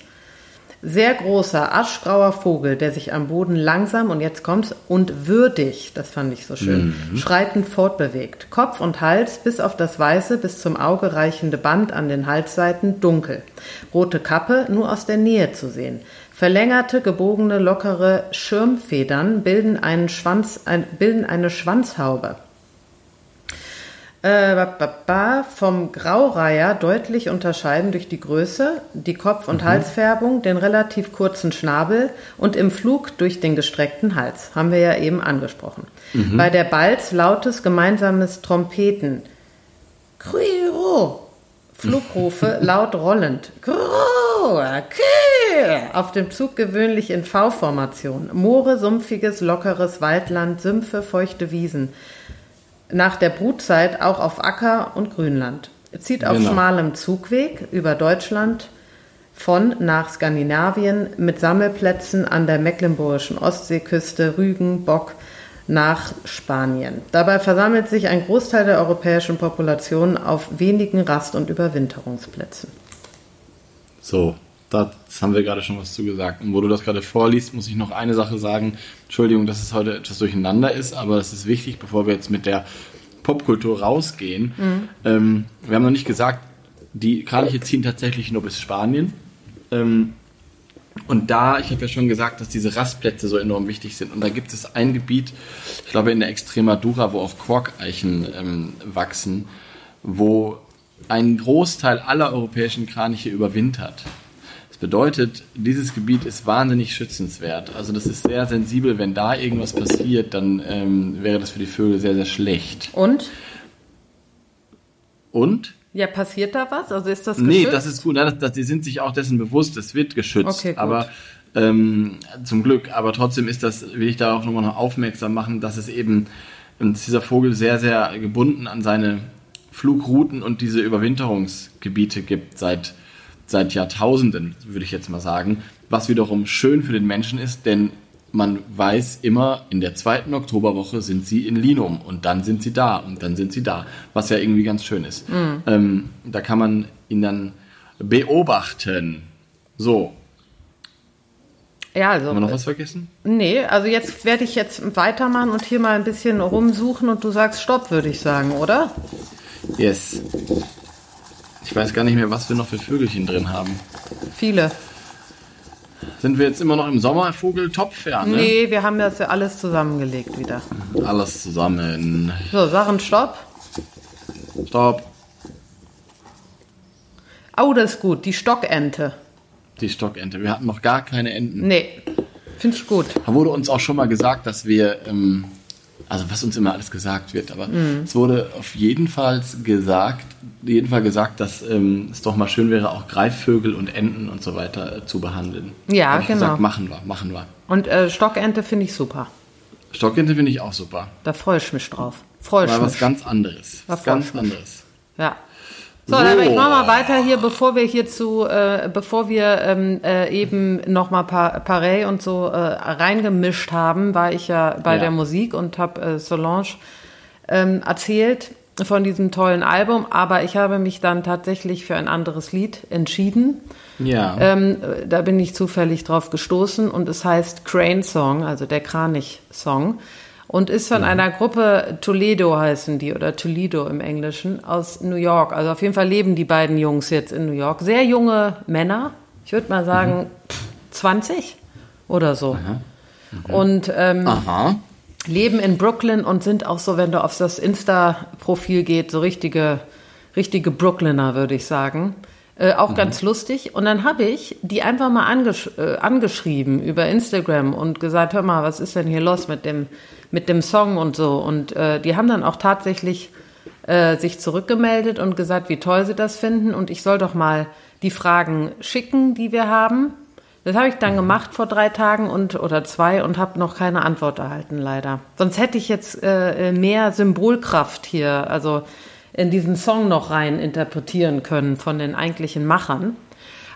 Sehr großer, aschgrauer Vogel, der sich am Boden langsam, und jetzt kommt's, und würdig, das fand ich so schön, schreitend fortbewegt. Kopf und Hals bis auf das weiße, bis zum Auge reichende Band an den Halsseiten dunkel. Rote Kappe nur aus der Nähe zu sehen. Verlängerte, gebogene, lockere Schirmfedern bilden, einen Schwanz, ein, bilden eine Schwanzhaube. Äh, vom Graureiher deutlich unterscheiden durch die Größe, die Kopf- und Halsfärbung, den relativ kurzen Schnabel und im Flug durch den gestreckten Hals. Haben wir ja eben angesprochen. Bei der Balz lautes gemeinsames Trompeten. Kriro. Flugrufe laut rollend. Auf dem Zug gewöhnlich in V-Formation. Moore, sumpfiges, lockeres Waldland, Sümpfe, feuchte Wiesen nach der Brutzeit auch auf Acker und Grünland. Zieht auf Genau. schmalem Zugweg über Deutschland von nach Skandinavien mit Sammelplätzen an der mecklenburgischen Ostseeküste, Rügen, Bock nach Spanien. Dabei versammelt sich ein Großteil der europäischen Population auf wenigen Rast- und Überwinterungsplätzen. So, das haben wir gerade schon was zu gesagt. Und wo du das gerade vorliest, muss ich noch eine Sache sagen. Entschuldigung, dass es heute etwas durcheinander ist, aber es ist wichtig, bevor wir jetzt mit der Popkultur rausgehen. Ähm, wir haben noch nicht gesagt, die Kraniche ziehen tatsächlich nur bis Spanien. Ähm, und da, ich habe ja schon gesagt, dass diese Rastplätze so enorm wichtig sind. Und da gibt es ein Gebiet, ich glaube in der Extremadura, wo auch Korkeichen ähm, wachsen, wo ein Großteil aller europäischen Kraniche überwintert. Bedeutet, dieses Gebiet ist wahnsinnig schützenswert. Also das ist sehr sensibel. Wenn da irgendwas passiert, dann ähm, wäre das für die Vögel sehr, sehr schlecht. Und? Und? Ja, passiert da was? Also ist das Nee, geschützt? das ist gut. Nein, Das, das, die sind sich auch dessen bewusst, es wird geschützt. Okay, gut. Aber ähm, zum Glück. Aber trotzdem ist das, will ich darauf nochmal noch aufmerksam machen, dass es eben, ähm, dass dieser Vogel sehr, sehr gebunden an seine Flugrouten und diese Überwinterungsgebiete gibt seit, seit Jahrtausenden, würde ich jetzt mal sagen. Was wiederum schön für den Menschen ist, denn man weiß immer, in der zweiten Oktoberwoche sind sie in Linum und dann sind sie da und dann sind sie da, was ja irgendwie ganz schön ist. Ähm, da kann man ihn dann beobachten. So, ja, also haben wir noch was vergessen? Nee, also jetzt werde ich jetzt weitermachen und hier mal ein bisschen rumsuchen und du sagst Stopp, würde ich sagen, oder? Yes. Ich weiß gar nicht mehr, was wir noch für Vögelchen drin haben. Viele. Sind wir jetzt immer noch im Sommervogeltopf? Ja, ne? Nee, wir haben das ja alles zusammengelegt wieder. Alles zusammen. So, Sachen Stopp. Stopp. Oh, das ist gut. Die Stockente. Die Stockente. Wir hatten noch gar keine Enten. Nee, finde ich gut. Da wurde uns auch schon mal gesagt, dass wir, ähm, also was uns immer alles gesagt wird, aber es wurde auf jeden Fall gesagt, jeden Fall gesagt, dass ähm, es doch mal schön wäre, auch Greifvögel und Enten und so weiter äh, zu behandeln. Ja, Hab ich genau. Gesagt, machen wir, machen wir. Und äh, Stockente finde ich super. Stockente finde ich auch super. Da freue ich mich drauf. Freue ich Mal was mich. ganz anderes. Da Was ganz mich. anderes. Ja. So, So. dann ich mach mal weiter hier, bevor wir hier zu, äh, bevor wir ähm, äh, eben noch mal pa Parey und so äh, reingemischt haben, war ich ja bei Ja. der Musik und habe äh, Solange ähm, erzählt von diesem tollen Album, aber ich habe mich dann tatsächlich für ein anderes Lied entschieden. Ja. Ähm, äh, da bin ich zufällig drauf gestoßen und es heißt Crane Song, also der Kranich-Song. Und ist von einer Gruppe, Toledo heißen die, oder Toledo im Englischen, aus New York. Also auf jeden Fall leben die beiden Jungs jetzt in New York. Sehr junge Männer, ich würde mal sagen pff, 20 oder so. Und ähm, leben in Brooklyn und sind auch so, wenn du auf das Insta-Profil geht, so richtige, richtige Brooklyner, würde ich sagen. Äh, auch ganz lustig. Und dann habe ich die einfach mal angesch äh, angeschrieben über Instagram und gesagt, hör mal, was ist denn hier los mit dem, mit dem Song und so. Und äh, die haben dann auch tatsächlich äh, sich zurückgemeldet und gesagt, wie toll sie das finden. Und ich soll doch mal die Fragen schicken, die wir haben. Das habe ich dann gemacht vor drei Tagen und oder zwei und habe noch keine Antwort erhalten, leider. Sonst hätte ich jetzt äh, mehr Symbolkraft hier. Also in diesen Song noch rein interpretieren können von den eigentlichen Machern.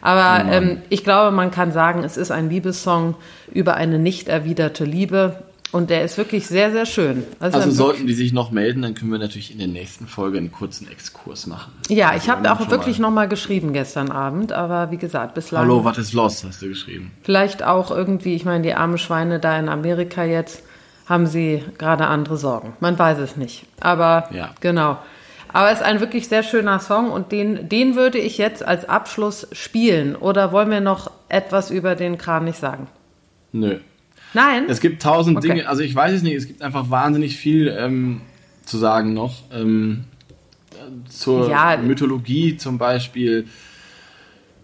Aber ähm, ich glaube, man kann sagen, es ist ein Liebessong über eine nicht erwiderte Liebe. Und der ist wirklich sehr, sehr schön. Also ein sollten die sich noch melden, dann können wir natürlich in der nächsten Folge einen kurzen Exkurs machen. Ja, Also ich habe auch wirklich mal- nochmal geschrieben gestern Abend, aber wie gesagt, bislang. Hallo, was ist los, hast du geschrieben. Vielleicht auch irgendwie, ich meine, die armen Schweine da in Amerika jetzt, haben sie gerade andere Sorgen. Man weiß es nicht. Aber Ja. genau. Aber es ist ein wirklich sehr schöner Song und den, den würde ich jetzt als Abschluss spielen. Oder wollen wir noch etwas über den Kranich sagen? Nö. Nein? Es gibt tausend Okay. Dinge, also ich weiß es nicht, es gibt einfach wahnsinnig viel ähm, zu sagen noch. Ähm, äh, zur Ja. Mythologie zum Beispiel.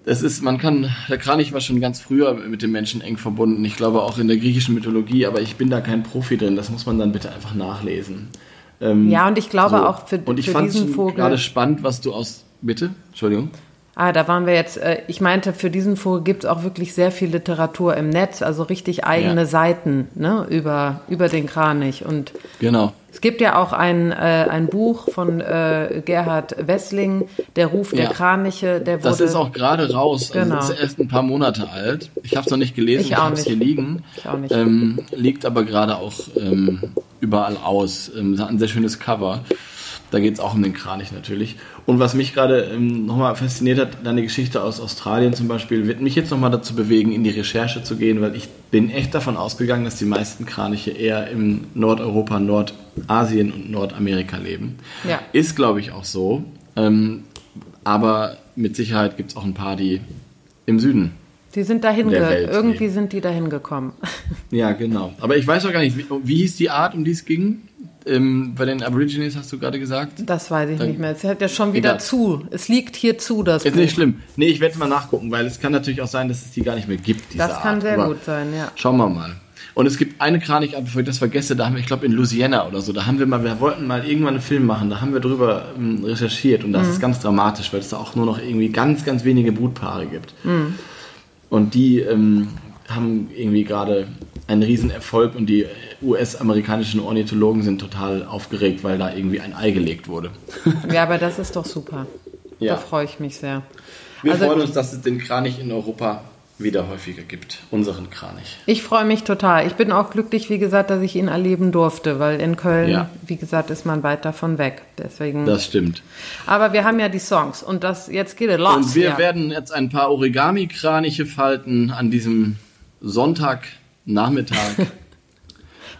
Es ist, man kann, der Kranich war schon ganz früher mit den Menschen eng verbunden. Ich glaube auch in der griechischen Mythologie, aber ich bin da kein Profi drin. Das muss man dann bitte einfach nachlesen. Ähm, ja, und ich glaube so. auch für, Und ich für fand diesen Vogel. gerade spannend, was du aus. Bitte? Entschuldigung. Ah, da waren wir jetzt. Äh, ich meinte, für diesen Vogel gibt es auch wirklich sehr viel Literatur im Netz, also richtig eigene Ja. Seiten ne, über, über den Kranich. Und Genau. es gibt ja auch ein, äh, ein Buch von äh, Gerhard Wessling, Der Ruf der Ja. Kraniche. Der wurde, Das ist auch gerade raus. Genau. Also es ist erst ein paar Monate alt. Ich habe es noch nicht gelesen, Ich ich, habe es hier liegen. Ich auch nicht. Ähm, liegt aber gerade auch ähm, überall aus. Ähm, hat ein sehr schönes Cover. Da geht es auch um den Kranich natürlich. Und was mich gerade ähm, nochmal fasziniert hat, deine Geschichte aus Australien zum Beispiel, wird mich jetzt nochmal dazu bewegen, in die Recherche zu gehen, weil ich bin echt davon ausgegangen, dass die meisten Kraniche eher in Nordeuropa, Nordasien und Nordamerika leben. Ja. Ist, glaube ich, auch so. Ähm, aber mit Sicherheit gibt es auch ein paar, die im Süden. Die sind dahin, irgendwie leben. sind die dahin gekommen. Ja, genau. Aber ich weiß auch gar nicht, wie, wie hieß die Art, um die es ging? Ähm, bei den Aborigines hast du gerade gesagt? Das weiß ich Dann- nicht mehr. Es hat ja schon wieder Egal. zu. Es liegt hier zu, das Ist Buch. nicht schlimm. Nee, ich werde mal nachgucken, weil es kann natürlich auch sein, dass es die gar nicht mehr gibt, Das kann Art. sehr Aber gut sein, ja. Schauen wir mal. Und es gibt eine Kranikart, bevor ich das vergesse, da haben wir, ich glaube in Louisiana oder so, da haben wir mal, wir wollten mal irgendwann einen Film machen, da haben wir drüber ähm, recherchiert und das Mhm. ist ganz dramatisch, weil es da auch nur noch irgendwie ganz, ganz wenige Brutpaare gibt. Mhm. Und die ähm, haben irgendwie gerade einen Riesenerfolg und die US-amerikanischen Ornithologen sind total aufgeregt, weil da irgendwie ein Ei gelegt wurde. Ja, aber das ist doch super. Ja. Da freue ich mich sehr. Wir Also- freuen uns, dass es den Kranich in Europa wieder häufiger gibt. Unseren Kranich. Ich freue mich total. Ich bin auch glücklich, wie gesagt, dass ich ihn erleben durfte, weil in Köln, Ja. wie gesagt, ist man weit davon weg. Deswegen. Das stimmt. Aber wir haben ja die Songs und das jetzt geht es los. Und wir ja. werden jetzt ein paar Origami-Kraniche falten an diesem Sonntagnachmittag.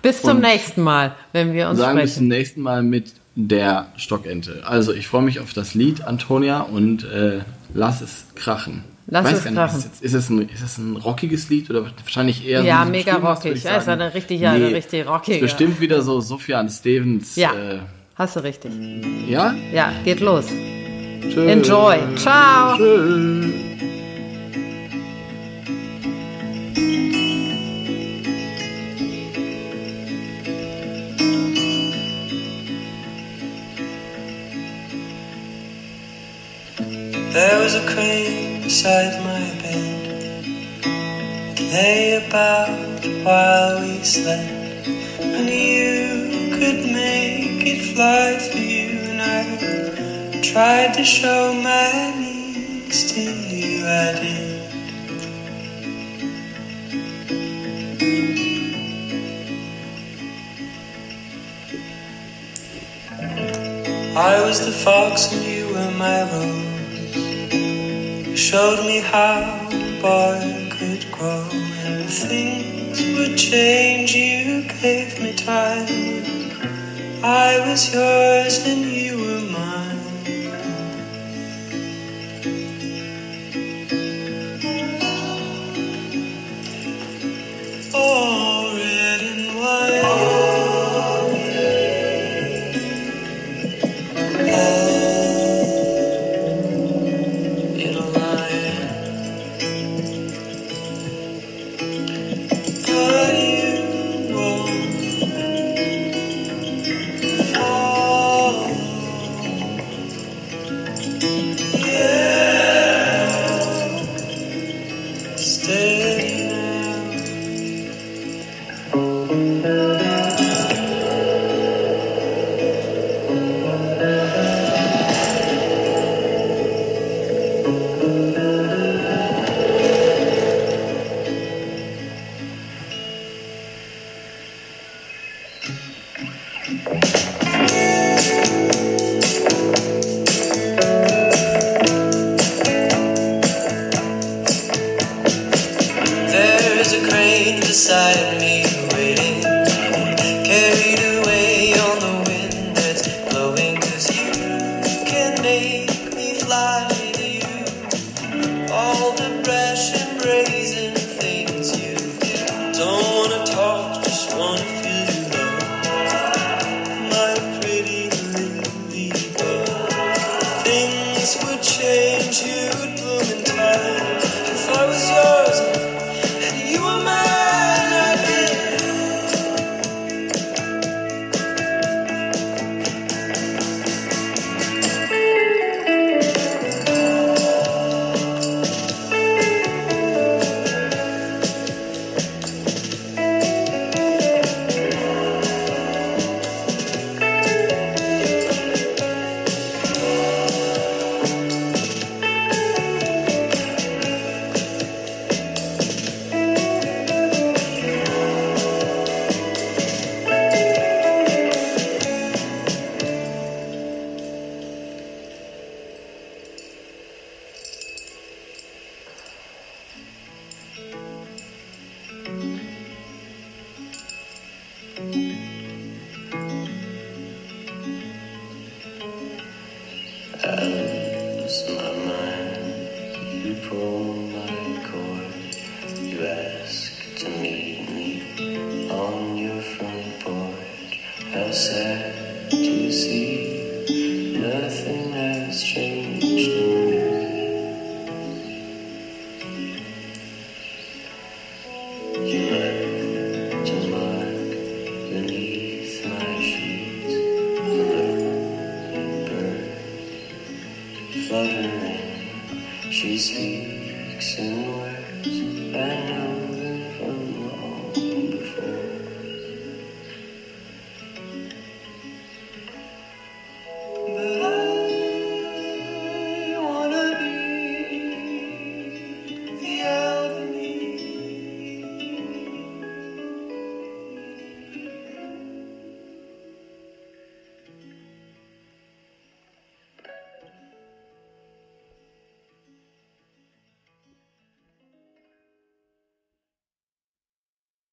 bis zum nächsten Mal, wenn wir uns sagen bis zum sprechen. nächsten Mal mit der Stockente. Also ich freue mich auf das Lied, Antonia, und äh, lass es krachen. Lass Weiß es nicht, krachen. Ist, ist, es ein, ist es ein rockiges Lied oder wahrscheinlich eher Ja, so mega rockig. Ja, ist eine richtig- ja, eine richtig rockige. Ist bestimmt wieder so Sufjan Stevens. Ja, Äh, hast du richtig. ja? Ja, geht los. Tschö. Enjoy. Ciao. Tschö. There was a crane beside my bed. It lay about while we slept. And you could make it fly for you. And I tried to show my knees to you. I did. I was the fox and you were my rose. Showed me how a boy could grow and things would change. You gave me time. I was yours and change, you'd bloom in time.